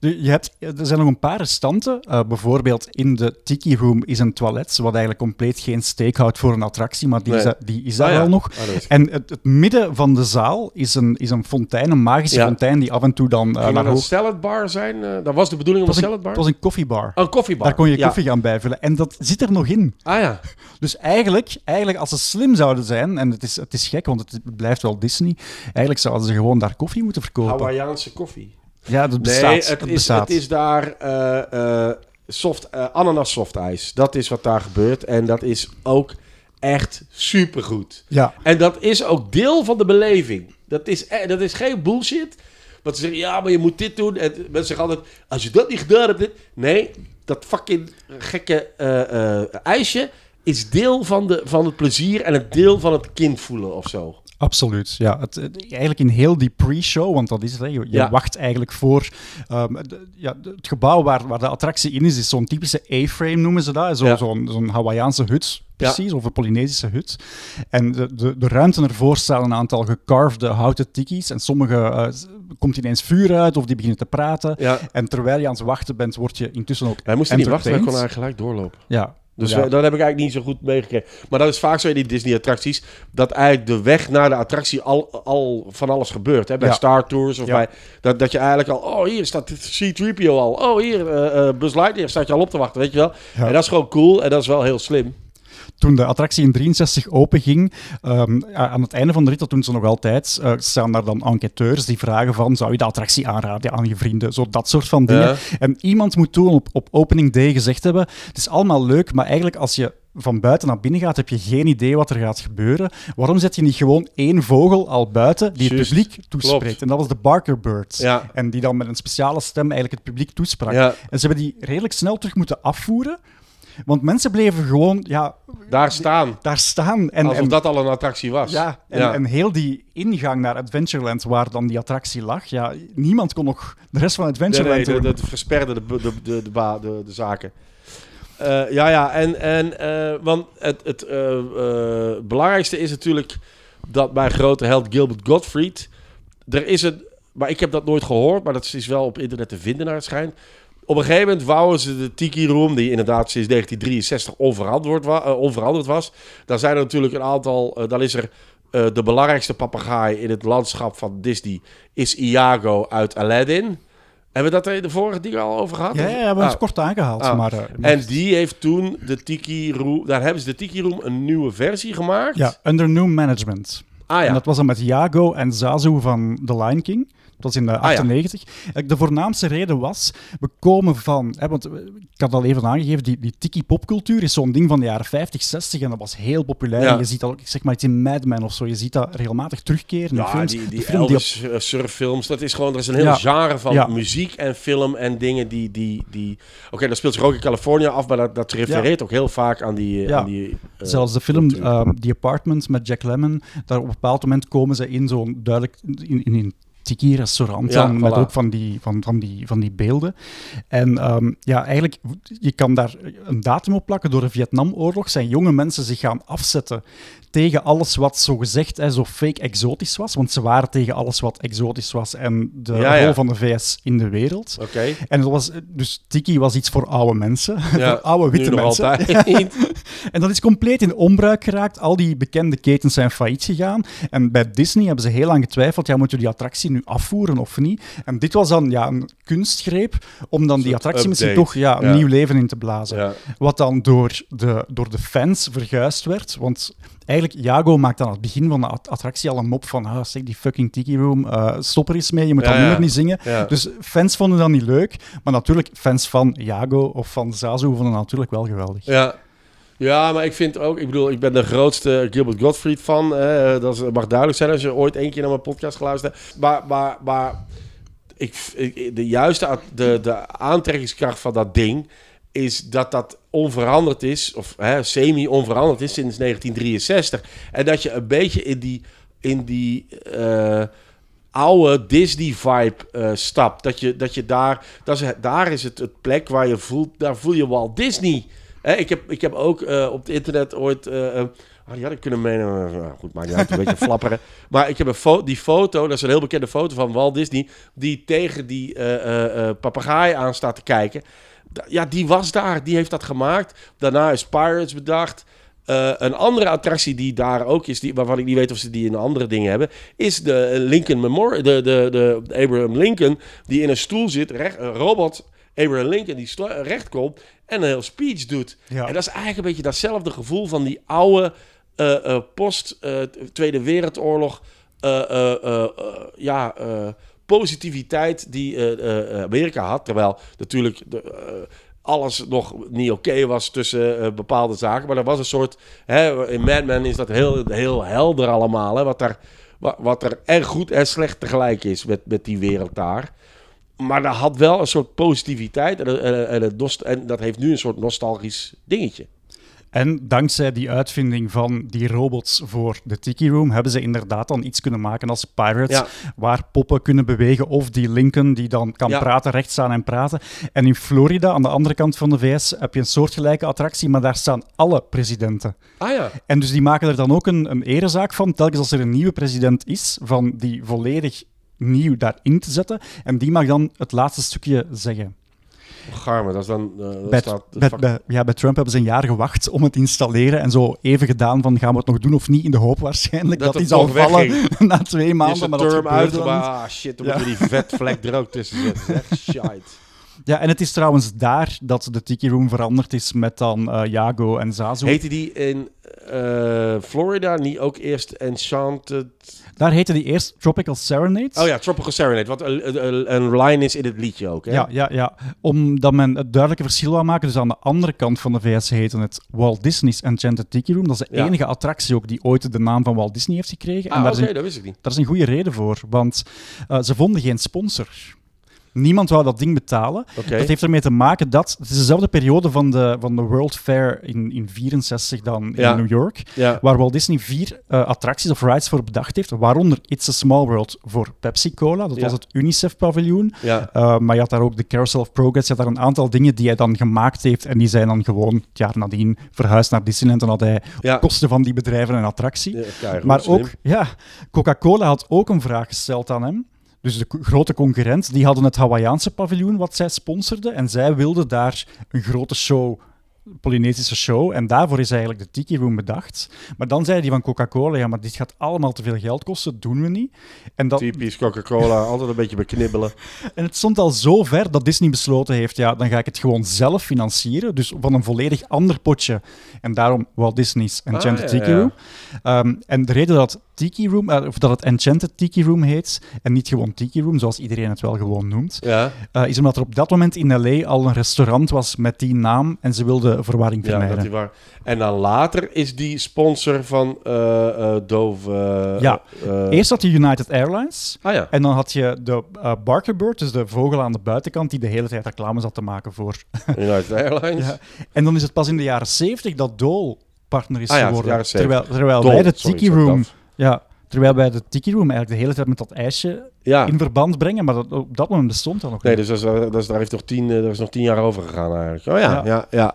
Je hebt, er zijn nog een paar restanten. Eh, bijvoorbeeld in de Tiki Room is een toilet, wat eigenlijk compleet geen steek houdt voor een attractie, maar die Nee. is, daar- die is daar Ah, ja. wel nog. Ah, is- En het, het midden van de zaal is een, is een fontein, een magische Ja. fontein die af en toe dan Ging naar een hoog... saladbar zijn? Eh, dat was de bedoeling om een was een, saladbar? het was een koffiebar. Oh, een koffiebar. Daar kon je Ja. koffie gaan bijvullen. En dat zit er nog in. Ah ja. [laughs] Dus eigenlijk, eigenlijk als ze slim zouden zijn, en het is, het is gek, want het blijft wel Disney, eigenlijk zouden ze gewoon daar koffie moeten verkopen. Hawaiiaanse koffie. Ja, dat bestaat. Nee, het dat is, bestaat. het is daar eh, eh, soft, eh, ananas softijs. Dat is wat daar gebeurt. En dat is ook echt supergoed. Ja, En dat is ook deel van de beleving. Dat is, dat is geen bullshit. Want ze zeggen, ja, maar je moet dit doen. En mensen zeggen altijd, als je dat niet gedaan hebt... dit- Nee, dat fucking gekke ijsje is deel van, de, van het plezier en het deel van het kind voelen of zo. Absoluut, ja. Het, het- eigenlijk in heel die pre-show, want dat is het, hè. je, je Ja. wacht eigenlijk voor... ehm, de- ja, het gebouw waar, waar de attractie in is, is zo'n typische A-frame noemen ze dat. Zo, Ja. Zo'n zo'n Hawaïaanse hut, precies, of een Polynesische hut. En de, de, de ruimte ervoor staan een aantal gecarvede houten tikkies. En sommige eh, komt ineens vuur uit, of die beginnen te praten. Ja. En terwijl je aan het wachten bent, word je intussen ook Hij moest niet wachten, hij kon eigenlijk gelijk doorlopen. Ja. Dus ja. dat heb ik eigenlijk niet zo goed meegekregen. Maar dat is vaak zo in die Disney-attracties. Dat eigenlijk de weg naar de attractie al, al van alles gebeurt. Hè? Bij Ja. Star Tours of Ja. bij... Dat, dat je eigenlijk al... Oh, hier staat C-3PO al. Oh, hier eh, Buzz Lightyear staat je al op te wachten, weet je wel. En dat is gewoon cool en dat is wel heel slim. Toen de attractie in 63 openging, ehm, aan het einde van de rit, dat doen ze nog altijd, eh, staan daar dan enquêteurs die vragen van, zou je de attractie aanraden aan je vrienden? Zo dat soort van dingen. Ja. En iemand moet toen op, op opening day gezegd hebben, het is allemaal leuk, maar eigenlijk als je van buiten naar binnen gaat, heb je geen idee wat er gaat gebeuren. Waarom zet je niet gewoon één vogel al buiten die het publiek toespreekt? klopt. En dat was de Barker Birds. Ja. En die dan met een speciale stem eigenlijk het publiek toesprak. Ja. En ze hebben die redelijk snel terug moeten afvoeren. Want mensen bleven gewoon ja, Daar staan. daar staan. En, alsof en, dat al een attractie was. ja, en, Ja. en heel die ingang naar Adventureland, waar dan die attractie lag, ja, niemand kon nog de rest van Adventureland nee, dat versperde de, de, de, de, ba- de, de zaken. Eh, ja, ja, en, en eh, want het, het eh, belangrijkste is natuurlijk dat mijn grote held Gilbert Gottfried, er is een, maar ik heb dat nooit gehoord, maar dat is wel op internet te vinden naar het schijnt. Op een gegeven moment wouden ze de Tiki Room, die inderdaad sinds 1963 onveranderd, wa- eh, onveranderd was. Daar zijn er natuurlijk een aantal, eh, dan is er eh, de belangrijkste papegaai in het landschap van Disney, is Iago uit Aladdin. Hebben we dat er in de vorige dingen al over gehad? Ja, ja, we hebben Ah. het kort aangehaald. Ah. Maar, En die heeft toen de Tiki Room, daar hebben ze de Tiki Room een nieuwe versie gemaakt. ja, under new management. Ah En ja. dat was dan met Iago en Zazu van The Lion King. Dat was in de Ah, ja. 98. Eigenlijk De voornaamste reden was, we komen van... Hè, want eh, ik had al even aangegeven, die, die tiki-popcultuur is zo'n ding van de jaren 50, 60 en dat was heel populair. Ja. En je ziet dat ook, ik zeg maar iets in Mad Men of zo, je ziet dat regelmatig terugkeren in Ja, films. die, die film die op- eh, surffilms, dat is gewoon, er is een heel genre van muziek en film en dingen die, die, die... Oké, dat speelt zich ook in Californië af, maar dat, dat refereert ook heel vaak aan die... eh. Aan die eh, Zelfs de film ehm, The Apartment met Jack Lemmon, daar op een bepaald moment komen ze in zo'n duidelijk in, in een tiki-restaurant Ja, dan, met ook van die, van, van, die, van die beelden. En ehm, ja, eigenlijk, je kan daar een datum op plakken. Door de Vietnamoorlog zijn jonge mensen zich gaan afzetten tegen alles wat zo gezegd hè, zo fake exotisch was. Want ze waren tegen alles wat exotisch was en de Ja, ja. rol van de VS in de wereld. Oké. En dat was, dus tiki was iets voor oude mensen, [laughs] Ja, oude witte mensen. altijd. [laughs] [laughs] En dat is compleet in onbruik geraakt. Al die bekende ketens zijn failliet gegaan. En bij Disney hebben ze heel lang getwijfeld, ja, moeten we die attractie nu afvoeren of niet? En dit was dan ja, een kunstgreep om dan die attractie misschien toch ja, een Ja. nieuw leven in te blazen. ja. Wat dan door de, door de fans verguisd werd. Want eigenlijk, Jago maakt aan het begin van de at- attractie al een mop van ah, zeg die fucking tiki room, eh, stop er eens mee, je moet Ja, dat ja. nummer niet zingen. Ja. Dus fans vonden dat niet leuk. Maar natuurlijk, fans van Jago of van Zazu vonden dat natuurlijk wel geweldig. Ja. Ja, maar ik vind ook, ik bedoel, ik ben de grootste Gilbert Gottfried eh, dat mag duidelijk zijn als je ooit één keer naar mijn podcast geluisterd hebt. Maar, maar, maar ik, de juiste de, de aantrekkingskracht van dat ding is dat dat onveranderd is, of semi-onveranderd is sinds 1963. En dat je een beetje in die, in die eh, oude Disney-vibe eh, stapt. Dat je, dat je daar, dat is, daar is het, het plek waar je voelt, daar voel je Walt Disney. Hè, ik, heb, ik heb ook eh, op het internet ooit. eh, ah, die had ik kunnen meenemen. Nou, goed, maakt niet uit, een beetje [laughs] flapperen. Maar ik heb een fo die foto, dat is een heel bekende foto van Walt Disney. Die tegen die eh, papegaai aan staat te kijken. Ja, die was daar. Die heeft dat gemaakt. Daarna is Pirates bedacht. Een andere attractie die daar ook is, die, waarvan ik niet weet of ze die in andere dingen hebben, is de Lincoln Memorial, de, de, de Abraham Lincoln, die in een stoel zit, recht, een robot Abraham Lincoln, die recht komt en een heel speech doet. Ja. En dat is eigenlijk een beetje datzelfde gevoel van die oude eh, eh, post-Tweede Wereldoorlog, eh, eh, eh, ja, positiviteit die Amerika had. Terwijl natuurlijk de, alles nog niet oké was tussen bepaalde zaken. Maar er was een soort, hè, in Mad Men is dat heel, heel helder allemaal. Hè, wat, daar, wat, wat er en goed en slecht tegelijk is met, met die wereld daar. Maar dat had wel een soort positiviteit. En, en, en, het nost- en dat heeft nu een soort nostalgisch dingetje. En dankzij die uitvinding van die robots voor de Tiki Room hebben ze inderdaad dan iets kunnen maken als Pirates, Ja. waar poppen kunnen bewegen of die Lincoln die dan kan Ja. praten, recht staan en praten. En in Florida, aan de andere kant van de VS, heb je een soortgelijke attractie, maar daar staan alle presidenten. Ah ja. En dus die maken er dan ook een, een erezaak van, telkens als er een nieuwe president is, van die volledig nieuw daarin te zetten. En die mag dan het laatste stukje zeggen. Garme, dat is dan... eh, dat Bij, staat, bij, ja, bij Trump hebben ze een jaar gewacht om het te installeren en zo even gedaan van gaan we het nog doen of niet, in de hoop waarschijnlijk Dat dat, het hij zal vallen [laughs] na twee maanden, de maar dat term uit, ah, shit, dan Ja. moeten we die vetvlek er ook tussen zetten. [laughs] Shite. Ja, en het is trouwens daar dat de Tiki Room veranderd is met dan eh Jago en Zazu. Heette die in... eh, Florida niet ook eerst Enchanted... Daar heette die eerst Tropical Serenade. Oh ja, Tropical Serenade. Wat een, line is in het liedje ook, hè? Ja, ja, ja, omdat men het duidelijke verschil wil maken. Dus aan de andere kant van de VS heette het Walt Disney's Enchanted Tiki Room. Dat is de Ja. enige attractie ook die ooit de naam van Walt Disney heeft gekregen. Ah, oké, dat wist ik niet. daar is een goede reden voor, want eh, ze vonden geen sponsor. Niemand wou dat ding betalen. Oké. Dat heeft ermee te maken dat... Het is dezelfde periode van de, van de World Fair in, in 64 dan Ja. in New York. Ja. Waar Walt Disney vier eh, attracties of rides voor bedacht heeft. Waaronder It's a Small World voor Pepsi-Cola. Dat Ja. was het UNICEF-paviljoen. Uh, maar je had daar ook de Carousel of Progress. Je had daar een aantal dingen die hij dan gemaakt heeft. En die zijn dan gewoon het jaar nadien verhuisd naar Disneyland. En had hij op kosten van die bedrijven een attractie. Maar ook, ja, Coca-Cola had ook een vraag gesteld aan hem. Dus de grote concurrent, die hadden het Hawaïaanse paviljoen wat zij sponsorden. En zij wilden daar een grote show, Polynesische show. En daarvoor is eigenlijk de Tiki Room bedacht. Maar dan zei die van Coca-Cola, ja, maar dit gaat allemaal te veel geld kosten, dat doen we niet. En dat, Typisch Coca-Cola, altijd een beetje beknibbelen. [laughs] en het stond al zo ver dat Disney besloten heeft, ja, dan ga ik het gewoon zelf financieren. Dus van een volledig ander potje. En daarom Walt Disney's Enchanted Ah, ja, Tiki. Room. Ehm, en de reden dat Tiki Room, eh, of dat het Enchanted Tiki Room heet, en niet gewoon Tiki Room, zoals iedereen het wel gewoon noemt, Ja, eh, is omdat er op dat moment in L.A. al een restaurant was met die naam en ze wilden verwarring ja dat vermijden. waar. En dan later is die sponsor van eh Dove... Ja. Eerst had je United Airlines, Ah ja. en dan had je de Barker Bird, dus de vogel aan de buitenkant, die de hele tijd reclame zat te maken voor [laughs] United Airlines. Ja. En dan is het pas in de jaren 70 dat Dole partner is Ah ja, geworden. jaren 70. terwijl terwijl bij de Tiki sorry, Room. Ja, terwijl bij de Tiki Room eigenlijk de hele tijd met dat ijsje Ja. in verband brengen, maar dat, op dat moment bestond dat nog Nee, niet. dus dat is, dat is, daar heeft nog tien, eh, daar is nog tien jaar over gegaan eigenlijk. Oh ja, Ja. ja, ja.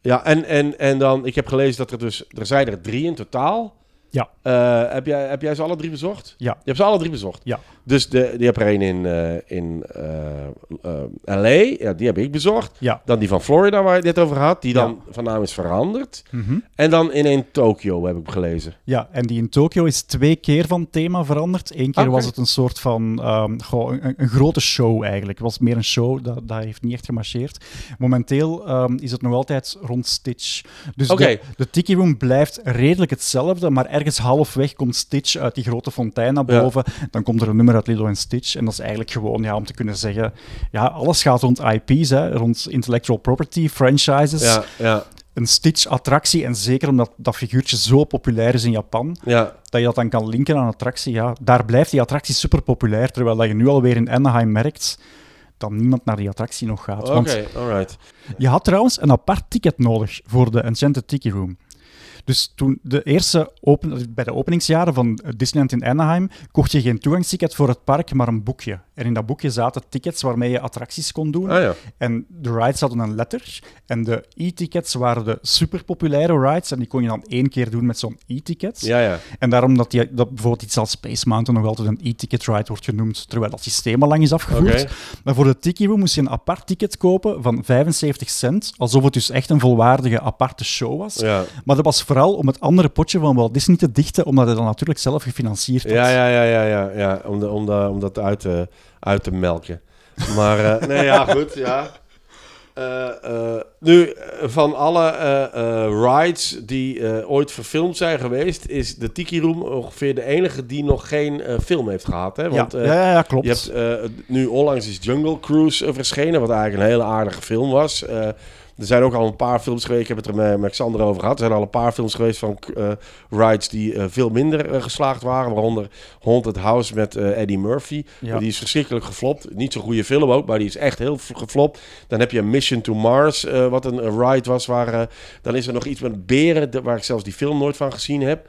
Ja, en, en, en dan, ik heb gelezen dat er dus, er zijn er drie in totaal. Ja. Eh, heb, jij, heb jij ze alle drie bezocht? Ja. Je hebt ze alle drie bezocht? Ja. Dus de, die heb er één in, eh, in eh, eh, L.A., ja, die heb ik bezocht. Ja. Dan die van Florida, waar je het over had, die Ja. dan van naam is veranderd. Mhm. En dan in een Tokio, heb ik gelezen. Ja, en die in Tokio is twee keer van thema veranderd. Eén keer was het een soort van goh, een, een grote show eigenlijk. Het was meer een show, dat, dat heeft niet echt gemarcheerd. Momenteel ehm, is het nog altijd rond Stitch. Dus de, de Tiki Room blijft redelijk hetzelfde, maar ergens halfweg komt Stitch uit die grote fontein naar Ja. boven. Dan komt er een nummer uit Lilo en Stitch. En dat is eigenlijk gewoon ja, om te kunnen zeggen, ja, alles gaat rond IP's, hè, rond intellectual property, franchises. Ja, ja, Een Stitch-attractie, en zeker omdat dat figuurtje zo populair is in Japan, ja. dat je dat dan kan linken aan een attractie, ja, daar blijft die attractie super populair. Terwijl dat je nu alweer in Anaheim merkt dat niemand naar die attractie nog gaat. Oké, alright. je had trouwens een apart ticket nodig voor de Enchanted Tiki Room. Dus toen de eerste open, bij de openingsjaren van Disneyland in Anaheim kocht je geen toegangsticket voor het park, maar een boekje. En in dat boekje zaten tickets waarmee je attracties kon doen. Ah ja. En de rides hadden een letter. En de e-tickets waren de superpopulaire rides. En die kon je dan één keer doen met zo'n e-ticket. Ja, ja. En daarom dat, die, dat bijvoorbeeld iets als Space Mountain nog altijd een e-ticket ride wordt genoemd, terwijl dat systeem al lang is afgevoerd. Maar voor de Tiki Room moest je een apart ticket kopen van 75 cent, alsof het dus echt een volwaardige aparte show was. Ja. Maar dat was vooral om het andere potje van Walt Disney te dichten, omdat hij dan natuurlijk zelf gefinancierd had. Ja, ja, ja, ja, ja, ja. Om, de, om, de, om dat uit te, uit te melken. Maar, eh, [laughs] nee, ja, goed, ja. Eh, eh, nu, van alle rides die ooit verfilmd zijn geweest, is de Tiki Room ongeveer de enige die nog geen film heeft gehad. Hè? Ja, Want, ja, ja, ja, klopt. Je hebt nu onlangs is Jungle Cruise verschenen, wat eigenlijk een hele aardige film was. Er zijn ook al een paar films geweest, ik heb het er met, met Xander over gehad. Er zijn al een paar films geweest van eh, rides die eh, veel minder eh, geslaagd waren. Waaronder Haunted House met Eddie Murphy. Ja. Die is verschrikkelijk geflopt. Niet zo'n goede film ook, maar die is echt heel geflopt. Dan heb je Mission to Mars, wat een ride was. Waar, dan is er nog iets met beren, waar ik zelfs die film nooit van gezien heb.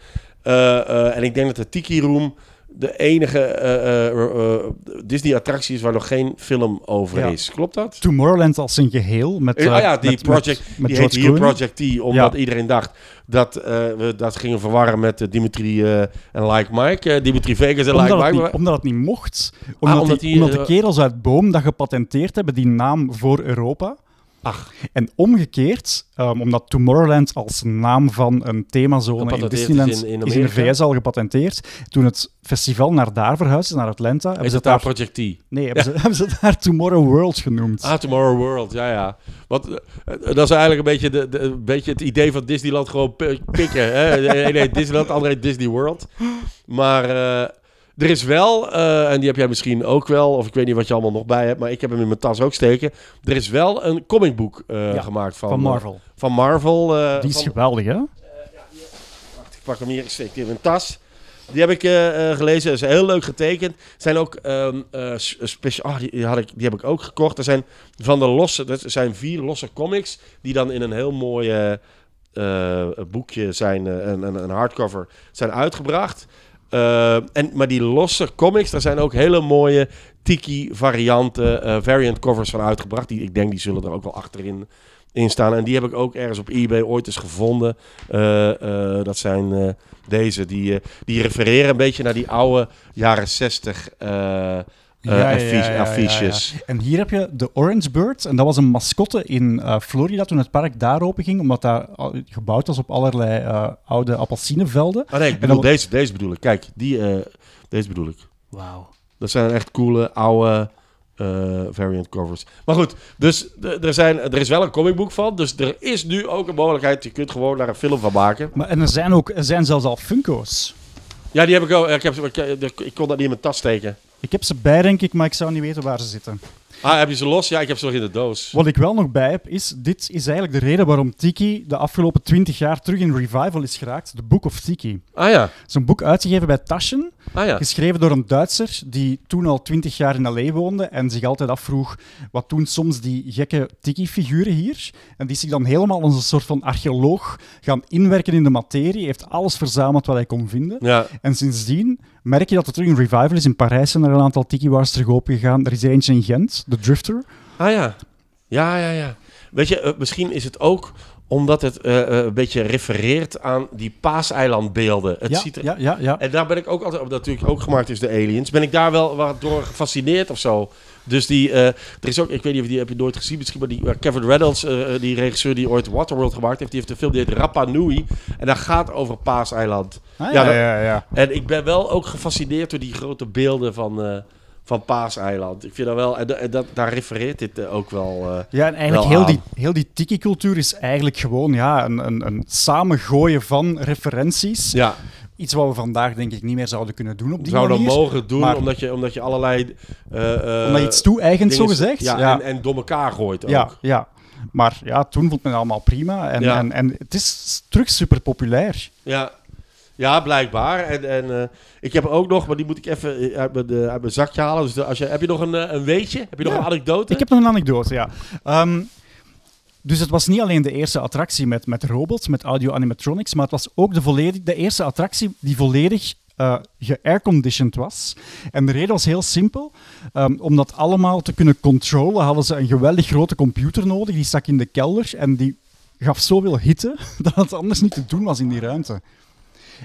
En ik denk dat de Tiki Room de enige eh, eh, eh, Disney-attractie is waar nog geen film over Ja. is. Klopt dat? Tomorrowland als een geheel. Met, ah ja, die met- project, met, met die heet hier. Project T, omdat Ja. iedereen dacht dat we dat gingen verwarren met Dimitri en Like Mike. Dimitri Vegas en Like Omdat Mike. niet, omdat het niet mocht. Omdat, omdat die, die, omdat de kerels uit Boom dat gepatenteerd hebben, die naam voor Europa. Ach. En omgekeerd, ehm, omdat Tomorrowland als naam van een themazone in is Disneyland in- in is in de? VS al gepatenteerd. Toen het festival naar daar verhuisde, naar Atlanta, hebben Is ze het daar Project T? nee, [laughs] hebben, ze, hebben ze daar Tomorrow World genoemd. Ah, Tomorrow World, ja, ja. Want eh, eh, dat is eigenlijk een beetje, de, de, een beetje het idee van Disneyland gewoon pi- pikken. Hè? De ene heet Disneyland, de andere heet Disney World. Maar eh, er is wel, eh, en die heb jij misschien ook wel, of ik weet niet wat je allemaal nog bij hebt, maar ik heb hem in mijn tas ook steken. Er is wel een comicboek Ja, gemaakt van, van eh, Marvel. van Marvel. Die is van- geweldig, hè? Wacht, ik pak hem hier, ik steek die in mijn tas. Die heb ik gelezen. Is heel leuk getekend. Er zijn ook ehm eh, speciaal. ah, die, had ik, die heb ik ook gekocht. Er zijn van de losse. Er zijn vier losse comics. Die dan in een heel mooi boekje zijn. een, een, een hardcover. Zijn uitgebracht. Eh, en, maar die losse comics. Daar zijn ook hele mooie tiki varianten. eh, variant covers van uitgebracht. Die, ik denk die zullen er ook wel achterin in staan. En die heb ik ook ergens op eBay ooit eens gevonden. Eh, dat zijn deze. Die, die refereren een beetje naar die oude jaren 60 eh, eh, affiche- affiches. En hier heb je de Orange Bird. En dat was een mascotte in eh, Florida toen het park daar open ging. Omdat daar al- gebouwd was op allerlei eh, oude appelsinevelden. Ah nee, ik En bedoel dan- deze, deze bedoel ik. Kijk, die, eh, deze bedoel ik. Wauw. Dat zijn echt coole, oude eh, variant covers. Maar goed, dus er, zijn, er is wel een comicboek van. Dus er is nu ook een mogelijkheid. Je kunt gewoon daar een film van maken. Maar, en er zijn, ook, er zijn zelfs al Funko's. Ja, die heb ik ook. Ik, heb, ik, ik kon dat niet in mijn tas steken. Ik heb ze bij, denk ik, maar ik zou niet weten waar ze zitten. Ah, heb je ze los? Ja, ik heb ze nog in de doos. Wat ik wel nog bij heb, is... Dit is eigenlijk de reden waarom Tiki de afgelopen 20 jaar terug in revival is geraakt. De Book of Tiki. Ah ja, Het is een boek uitgegeven bij Taschen. ah ja. Geschreven door een Duitser die toen al 20 jaar in L.A. woonde en zich altijd afvroeg wat doen soms die gekke Tiki-figuren hier. En die is zich dan helemaal als een soort van archeoloog gaan inwerken in de materie. heeft alles verzameld wat hij kon vinden. Ja, En sindsdien merk je dat er terug een revival is. In Parijs zijn er een aantal Tiki-wars terug opengegaan. Er is er eentje in Gent, de Drifter. Ah ja. Ja, ja, ja. Weet je, eh, misschien is het ook omdat het eh, eh, een beetje refereert aan die paaseilandbeelden. Het ja, ziet er... ja, ja, ja. En daar ben ik ook altijd, omdat natuurlijk ook gemaakt is de aliens, ben ik daar wel wat door gefascineerd of zo. Dus die, er is ook, ik weet niet of die heb je nooit gezien, misschien, maar die Kevin Reynolds, die regisseur die ooit Waterworld gemaakt heeft, die heeft een film die heet Rapa Nui. En dat gaat over Paaseiland. Ah, ja, ja, ja, ja. En ik ben wel ook gefascineerd door die grote beelden van, van Paaseiland. Ik vind dat wel, en, da- en dat, daar refereert dit eh, ook wel. eh, Ja, en eigenlijk heel die, heel die tiki-cultuur is eigenlijk gewoon ja, een, een, een samengooien van referenties. ja, Iets wat we vandaag denk ik niet meer zouden kunnen doen op die zou dat manier. mogen doen, maar- omdat, je, omdat je allerlei... eh, Omdat je iets toe-eigent, zo dingen- gezegd. Ja, ja. En, en door elkaar gooit ook. ja, ja. Maar ja, toen vond men het allemaal prima. En, Ja. en, en het is terug super populair. Ja, ja blijkbaar. En, en eh, ik heb ook nog, maar die moet ik even uit mijn, eh, uit mijn zakje halen. Dus als je, heb je nog een, eh, een weetje? Heb je nog Ja. een anekdote? Ik heb nog een anekdote, ja. Ehm, dus het was niet alleen de eerste attractie met, met robots, met audio-animatronics, maar het was ook de, volledig, de eerste attractie die volledig eh ge-airconditioned was. En de reden was heel simpel. Ehm, om dat allemaal te kunnen controlen, hadden ze een geweldig grote computer nodig. Die stak in de kelder en die gaf zoveel hitte [laughs] dat het anders niet te doen was in die ruimte.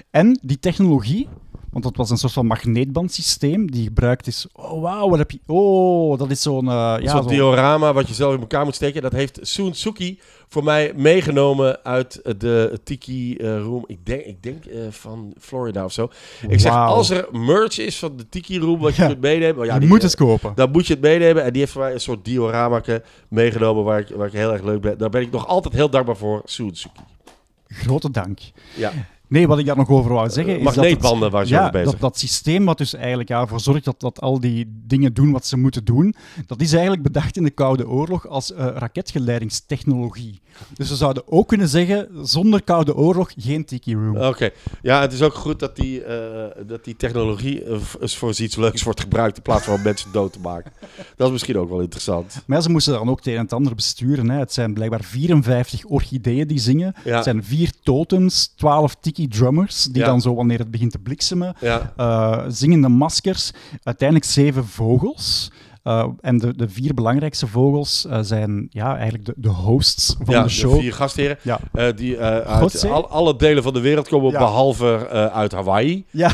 En die technologie, want dat was een soort van magneetbandsysteem die gebruikt is. Oh, wauw, wat heb je. Oh, dat is zo'n. ja, soort zo'n- diorama wat je zelf in elkaar moet steken. Dat heeft Soon Suki voor mij meegenomen uit de Tiki eh, Room. Ik denk, ik denk eh, van Florida of zo. Ik zeg, als er merch is van de Tiki Room wat je Ja. kunt meenemen. oh ja, je die- moet het kopen. Dan moet je het meenemen. En die heeft voor mij een soort diorama meegenomen waar ik, waar ik heel erg leuk ben. Daar ben ik nog altijd heel dankbaar voor. Soon Suki. Grote dank. Ja. Nee, wat ik daar nog over wou zeggen is dat het- waar ja, bezig dat, dat systeem wat dus eigenlijk ja, ervoor zorgt dat, dat al die dingen doen wat ze moeten doen, dat is eigenlijk bedacht in de Koude Oorlog als eh, raketgeleidingstechnologie. Dus we zouden ook kunnen zeggen, zonder Koude Oorlog geen Tiki Room. Oké. Ja, het is ook goed dat die, eh, dat die technologie eh, voor iets leuks wordt gebruikt in plaats van mensen dood te maken. [laughs] Dat is misschien ook wel interessant. Maar ja, ze moesten dan ook het een en het ander besturen. Hè. Het zijn blijkbaar 54 orchideeën die zingen. Ja. Het zijn vier totems, 12 tiki drummers, die Ja. dan zo wanneer het begint te bliksemen, Ja. eh, zingende maskers, uiteindelijk zeven vogels. Eh, en de, de vier belangrijkste vogels eh, zijn ja, eigenlijk de, de hosts van ja, de show. vier gastheren. Ja. die uit al- alle delen van de wereld komen, Ja. behalve eh, uit Hawaii. Ja,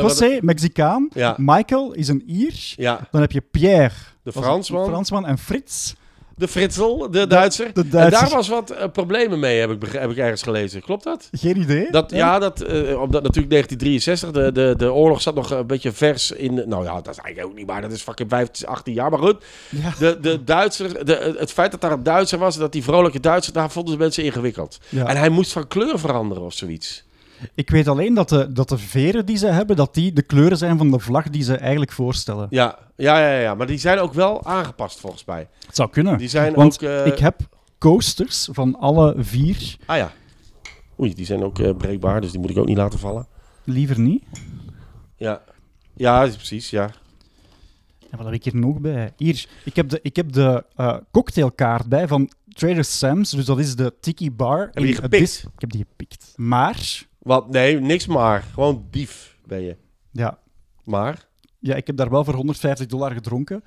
José, Mexicaan. Michael is een Ier. Dan heb je Pierre, de Fransman. Fransman. En Frits, De Fritsel, de Duitser. de En Duitser. daar was wat eh, problemen mee, heb ik, heb ik ergens gelezen. Klopt dat? Geen idee? Dat, ja, dat, eh, omdat natuurlijk 1963, de, de, de oorlog zat nog een beetje vers in... de- Nou ja, dat is eigenlijk ook niet waar. Dat is fucking 15, 18 jaar. Maar goed, Ja. de, de Duitser, de, het feit dat daar een Duitser was, dat die vrolijke Duitser, daar vonden de mensen ingewikkeld. Ja. En hij moest van kleur veranderen of zoiets. Ik weet alleen dat de, dat de veren die ze hebben, dat die de kleuren zijn van de vlag die ze eigenlijk voorstellen. Ja, ja, ja, ja. Maar die zijn ook wel aangepast volgens mij. Het zou kunnen. Die zijn Want ook... eh, ik heb coasters van alle vier. Ah ja. Oei, die zijn ook eh, breekbaar, dus die moet ik ook niet laten vallen. Liever niet. Ja, ja precies, ja. Ja, wat heb ik hier nog bij? Hier, ik heb de, ik heb de eh, cocktailkaart bij van Trader Sam's. Dus dat is de Tiki Bar. je die gepikt? Dis- Ik heb die gepikt. Maar, Wat? Nee, niks maar. Gewoon dief ben je. ja, Maar? ja, ik heb daar wel voor 150 dollar gedronken.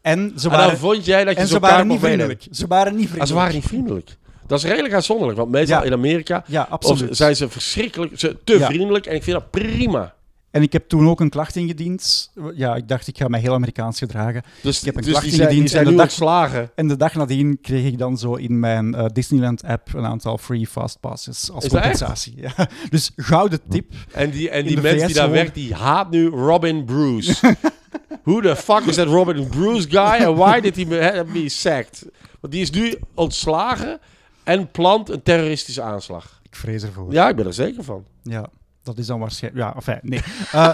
En ze En dan waren, vond jij dat je en ze waren niet vriendelijk. Ze waren niet Ah, vriendelijk. ze waren niet vriendelijk. Dat is redelijk uitzonderlijk, want meestal Ja. in Amerika Ja, absoluut. zijn ze verschrikkelijk, ze te Ja. vriendelijk en ik vind dat prima. En ik heb toen ook een klacht ingediend. Ja, ik dacht, ik ga mij heel Amerikaans gedragen. Dus, Ik heb een dus klacht zijn, ingediend en de dag-. En de dag nadien kreeg ik dan zo in mijn eh, Disneyland-app een aantal free fastpasses als Is compensatie. [laughs] Ja. Dus gouden tip. En die, en die VS die daar werken, die haat nu Robin Bruce. [laughs] Who the fuck is that Robin Bruce guy? And why did he be be sacked? Want die is nu ontslagen en plant een terroristische aanslag. Ik vrees ervoor. Ja, ik ben er zeker van. Ja, dat is dan waarschijnlijk... Ja, enfin, nee. [laughs] Eh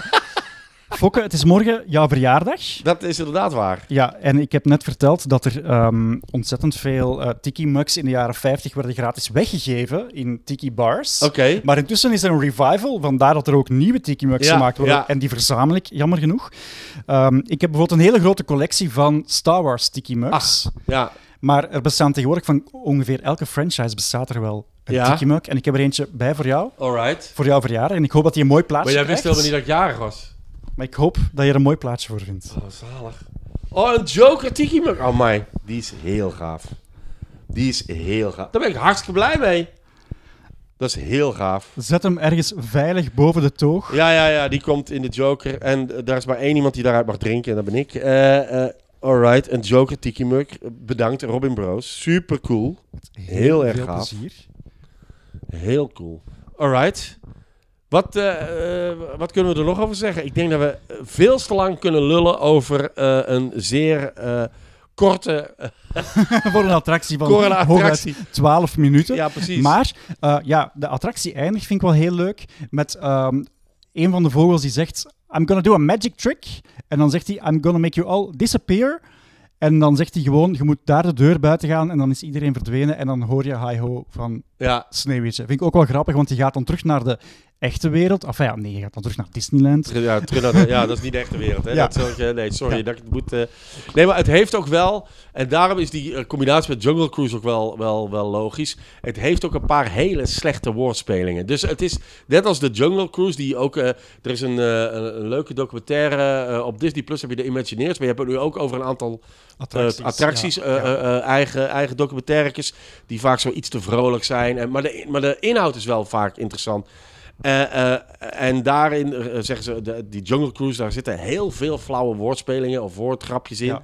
Fokke, het is morgen jouw verjaardag. Dat is inderdaad waar. Ja, en ik heb net verteld dat er ehm, ontzettend veel eh tiki-mugs in de jaren 50 werden gratis weggegeven in tiki-bars. Oké. Maar intussen is er een revival, vandaar dat er ook nieuwe tiki-mugs Ja, gemaakt worden. ja. En die verzamel ik, jammer genoeg. Ehm, ik heb bijvoorbeeld een hele grote collectie van Star Wars tiki-mugs. Ja. Maar er bestaan tegenwoordig van ongeveer elke franchise bestaat er wel een Ja. tiki-mug. En ik heb er eentje bij voor jou, Alright. voor jouw verjaardag. En ik hoop dat hij een mooi plaatsje Maar jij wist helemaal niet dat ik jarig was. Maar ik hoop dat je er een mooi plaatsje voor vindt. Oh, zalig. Oh, een Joker Tiki Mug. Oh, my. Die is heel gaaf. Die is heel gaaf. Daar ben ik hartstikke blij mee. Dat is heel gaaf. Zet hem ergens veilig boven de toog. Ja, ja, ja. Die komt in de Joker. En eh, daar is maar één iemand die daaruit mag drinken. En dat ben ik. Eh eh alright. Een Joker Tiki Mug. Bedankt, Robin Bros. Super cool. Heel erg veel gaaf. plezier. Heel cool. Alright. Wat, eh, eh, wat kunnen we er nog over zeggen? Ik denk dat we veel te lang kunnen lullen over eh, een zeer eh, korte... [laughs] voor een attractie van een attractie. 12 minuten. ja, precies. Maar eh, ja, de attractie eindigt, vind ik wel heel leuk, met ehm, een van de vogels die zegt, I'm gonna do a magic trick. En dan zegt hij, I'm gonna make you all disappear. En dan zegt hij gewoon, je moet daar de deur buiten gaan en dan is iedereen verdwenen. En dan hoor je hi-ho van Ja, Sneeuwwitje. Vind ik ook wel grappig, want die gaat dan terug naar de echte wereld. Enfin ja, nee, je gaat dan terug naar Disneyland. ja, terug naar ja, dat is niet de echte wereld. Hè? [laughs] Ja. Dat eh, nee, sorry. Ja. Dat ik het moet, eh, Nee, maar het heeft ook wel... En daarom is die eh, combinatie met Jungle Cruise ook wel, wel, wel logisch. Het heeft ook een paar hele slechte woordspelingen. Dus het is net als de Jungle Cruise, die ook... er is een, een, leuke documentaire op Disney Plus, heb je de Imagineers. Maar je hebt het nu ook over een aantal attracties, attracties ja, ja. eigen, eigen documentaires, die vaak zo iets te vrolijk zijn. En, maar, de, maar de inhoud is wel vaak interessant. Eh, eh, en daarin eh, zeggen ze, de, die Jungle Cruise, daar zitten heel veel flauwe woordspelingen of woordgrapjes in. Ja.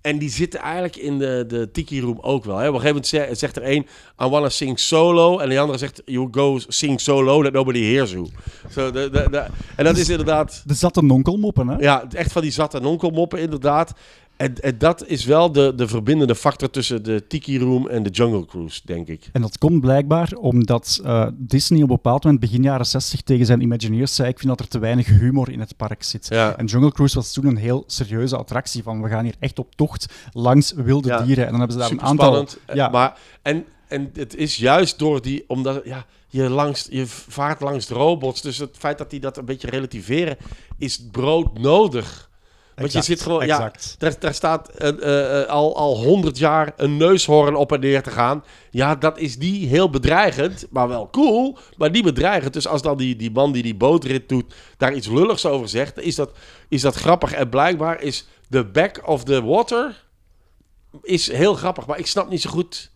En die zitten eigenlijk in de, de Tiki Room ook wel. Hè? Op een gegeven moment ze- zegt er één, I wanna sing solo. En de andere zegt, you go sing solo, that nobody hears you. De, en dat is inderdaad... De zatte nonkelmoppen, hè? Ja, echt van die zat en onkelmoppen inderdaad. En, en dat is wel de, de verbindende factor tussen de Tiki Room en de Jungle Cruise, denk ik. En dat komt blijkbaar omdat eh, Disney op een bepaald moment, begin jaren 60, tegen zijn Imagineers zei: Ik vind dat er te weinig humor in het park zit. Ja. En Jungle Cruise was toen een heel serieuze attractie. Van we gaan hier echt op tocht langs wilde Ja. dieren. En dan hebben ze daar een aantal. spannend. Ja. Maar, en, en het is juist door die, omdat ja, je, langs, je vaart langs de robots. Dus het feit dat die dat een beetje relativeren, is brood Want je zit gewoon, exact. ja, daar, daar staat een, eh, eh, al al honderd jaar een neushoorn op en neer te gaan. Ja, dat is niet heel bedreigend, maar wel cool, maar niet bedreigend. Dus als dan die, die man die die bootrit doet, daar iets lulligs over zegt, is dat, is dat grappig. En blijkbaar is the back of the water is heel grappig, maar ik snap niet zo goed.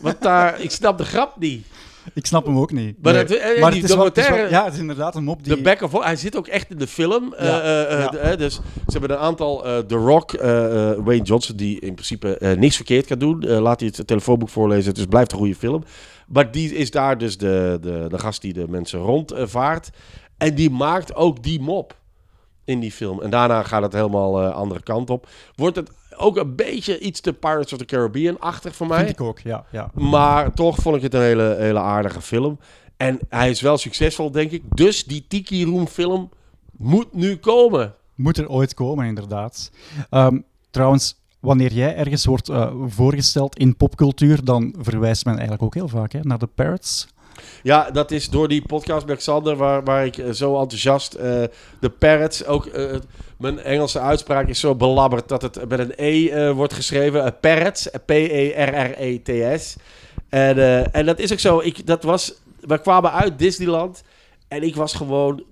Want daar, ik snap de grap niet. [laughs] Ik snap hem ook niet. Maar Nee. dat- eh, maar die het is wel- het is wel- documentaire- ja, het is inderdaad een mop die... De back of hij zit ook echt in de film. Ja, Eh, eh, ja. de- eh, dus ze hebben een aantal. eh The Rock, eh, eh, Wayne Johnson, die in principe eh, niks verkeerd kan doen. Eh, laat hij het telefoonboek voorlezen. Het is, blijft een goede film. Maar die is daar dus de, de, de gast die de mensen rondvaart. en die maakt ook die mop in die film. En daarna gaat het helemaal eh andere kant op. Wordt het ook een beetje iets te Pirates of the Caribbean-achtig voor mij. Vind ik ook, ja. ja. Maar toch vond ik het een hele, hele aardige film. En hij is wel succesvol, denk ik. Dus die Tiki Room film moet nu komen. Moet er ooit komen, inderdaad. Ehm, trouwens, wanneer jij ergens wordt eh, voorgesteld in popcultuur, dan verwijst men eigenlijk ook heel vaak hè, naar de Parrots. Ja, dat is door die podcast met Xander, waar, waar ik eh, zo enthousiast... eh, de parrots, ook eh, mijn Engelse uitspraak is zo belabberd dat het met een E wordt geschreven. Parrots, P-E-R-R-E-T-S. En, en dat is ook zo. Ik, dat was, we kwamen uit Disneyland en ik was gewoon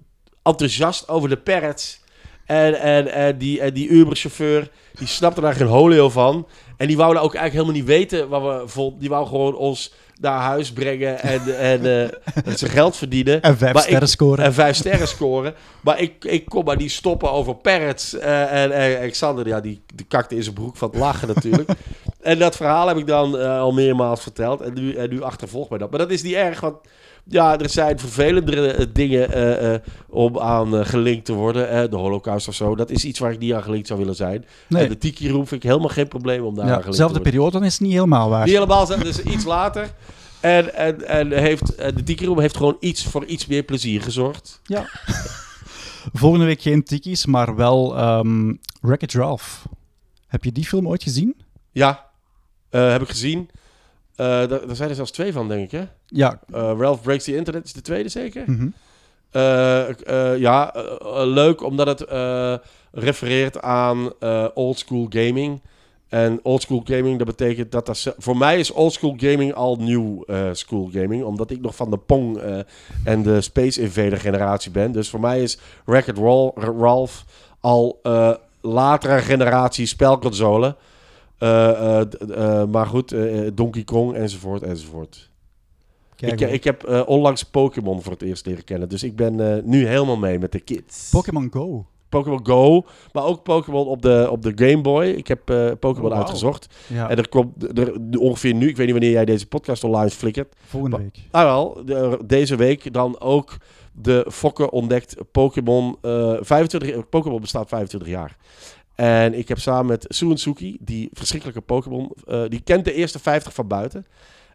enthousiast over de parrots. En, en, en die, en die Uber-chauffeur, die snapte daar geen holio van. En die wouden ook eigenlijk helemaal niet weten wat we vonden. Die wou gewoon ons naar huis brengen en, en zijn geld verdienen. En vijf Maar ik- sterren scoren. En vijf sterren scoren. Maar ik, ik kon maar die stoppen over parrots. eh, en, en Alexander, ja, die, die kakte in zijn broek van het lachen natuurlijk. [laughs] en dat verhaal heb ik dan eh, al meermaals verteld. En nu, en nu achtervolgt mij dat. Maar dat is niet erg, want ja, er zijn vervelendere eh, dingen eh, eh, om aan gelinkt te worden. de holocaust of zo. Dat is iets waar ik niet aan gelinkt zou willen zijn. Nee. En de Tiki Room vind ik helemaal geen probleem om daar aan Ja, gelinkt zelfde te worden. periode, dan is het niet helemaal waar. Niet helemaal, dus iets later. En, en, en heeft, de Tiki Room heeft gewoon iets voor iets meer plezier gezorgd. Ja. [laughs] Volgende week geen tikkies, maar wel ehm Wreck-It Ralph. Heb je die film ooit gezien? Ja, heb ik gezien. Daar, daar zijn er zelfs twee van, denk ik, hè? Ja. Eh, Ralph Breaks the Internet is de tweede, zeker? mhm. Eh, eh, ja, leuk omdat het refereert aan eh old school gaming. En old school gaming, dat betekent dat dat... Voor mij is old school gaming al nieuw school gaming. Omdat ik nog van de Pong en de Space Invader generatie ben. Dus voor mij is Ral- Ralph al latere generatie spelconsole. Maar goed, Donkey Kong enzovoort enzovoort. Ik, ik heb eh, onlangs Pokémon voor het eerst leren kennen. Dus ik ben eh, nu helemaal mee met de kids. Pokémon Go. Pokémon Go, maar ook Pokémon op de, op de Game Boy. Ik heb eh, Pokémon Oh, uitgezocht. Ja, En er komt er, ongeveer nu, ik weet niet wanneer jij deze podcast online flikkert. volgende week. Ah wel, de- deze week dan ook de Fokke ontdekt Pokémon. eh 25, Pokémon bestaat 25 jaar. En ik heb samen met Suensuki, die verschrikkelijke Pokémon, die kent de eerste 50 van buiten.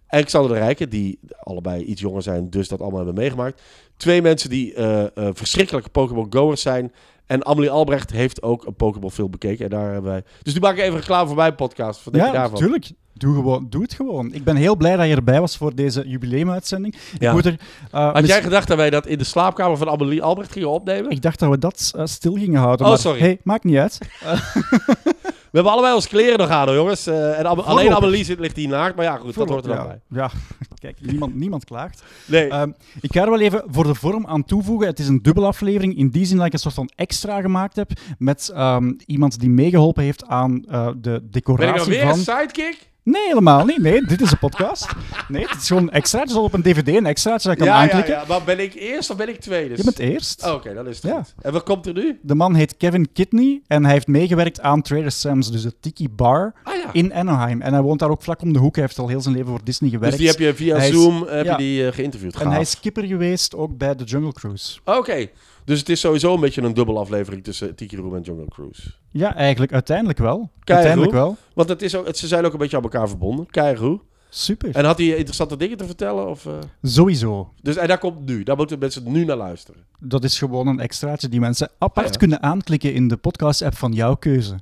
En Xander de Rijken, die allebei iets jonger zijn, dus dat allemaal hebben meegemaakt. Twee mensen die eh, eh, verschrikkelijke Pokémon goers zijn. En Amelie Albrecht heeft ook een Pokémon film bekeken. En daar hebben wij... Dus nu maak ik even reclame voor mijn podcast. Wat denk Ja, je daarvan? natuurlijk. Doe, gewoon, doe het gewoon. Ik ben heel blij dat je erbij was voor deze jubileumuitzending. Ja. Ik moet er, eh, Had jij gedacht dat wij dat in de slaapkamer van Amelie Albrecht gingen opnemen? Ik dacht dat we dat stil gingen houden. Oh, maar, sorry. Hey, maakt niet uit. [laughs] We hebben allebei onze kleren nog aan, hoor, jongens. Eh, en alleen. Amelie zit, ligt hier naakt. Maar ja, goed, dat hoort er dan ja, bij. Ja, [laughs] kijk, niemand, niemand klaagt. Nee, Ehm, ik ga er wel even voor de vorm aan toevoegen. Het is een dubbele aflevering. In die zin dat ik een soort van extra gemaakt heb. Met ehm, iemand die meegeholpen heeft aan eh, de ben ik decoratie nou weer van. een sidekick? Nee, helemaal niet. Nee, dit is een podcast. Nee, het is gewoon een extraatje. zoals op een DVD een extraatje dat ik kan Ja, ja, aanklikken. ja. Maar ben ik eerst of ben ik tweede? Je bent eerst. Oh, Oké, dan is het Ja. En wat komt er nu? De man heet Kevin Kidney en hij heeft meegewerkt aan Trader Sam's, dus de Tiki Bar Ah in Anaheim. En hij woont daar ook vlak om de hoek. Hij heeft al heel zijn leven voor Disney gewerkt. Dus die heb je via Hij is- Zoom heb je die, eh, geïnterviewd. En hij is skipper geweest ook bij de Jungle Cruise. Oké, dus het is sowieso een beetje een dubbele aflevering tussen Tiki Room en Jungle Cruise. Ja, eigenlijk uiteindelijk wel. Uiteindelijk wel. Want het is ook, het, ze zijn ook een beetje aan elkaar verbonden. Keigoed. Super. En had hij interessante dingen te vertellen? Of, eh? Sowieso. Dus en daar komt nu. Daar moeten mensen nu naar luisteren. Dat is gewoon een extraatje die mensen apart Ah, ja. kunnen aanklikken in de podcast-app van jouw keuze.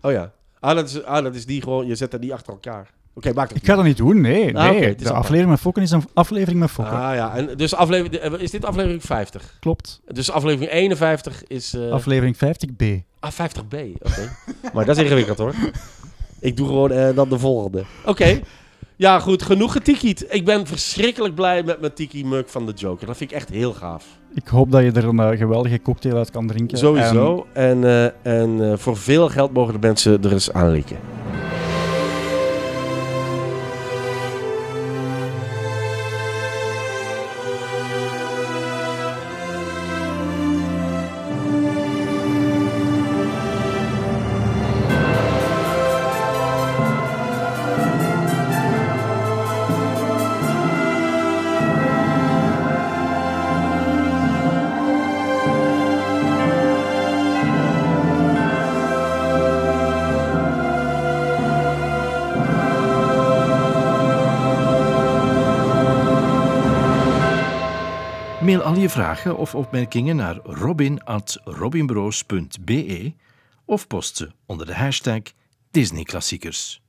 Oh ja. Ah, dat is, ah, dat is die gewoon. Je zet dat niet achter elkaar. Oké, maakt het Ik ga dat niet doen, nee. Ah, nee. is de aflevering met Fokken is een aflevering met Fokken. Ah ja, en dus aflevering, eh, is dit aflevering 50? Klopt. Dus aflevering 51 is... eh Aflevering 50b. ah, 50b, oké. [laughs] maar dat is ingewikkeld hoor. Ik doe gewoon eh, dan de volgende. Oké. [laughs] Ja, goed. Genoeg getikiet. Ik ben verschrikkelijk blij met mijn tiki-mug van de Joker. Dat vind ik echt heel gaaf. Ik hoop dat je er een geweldige cocktail uit kan drinken. Sowieso. En, en eh, voor veel geld mogen de mensen er eens aan likken. Of opmerkingen naar robin.robinbroos.be of post ze onder de hashtag Disney Klassiekers.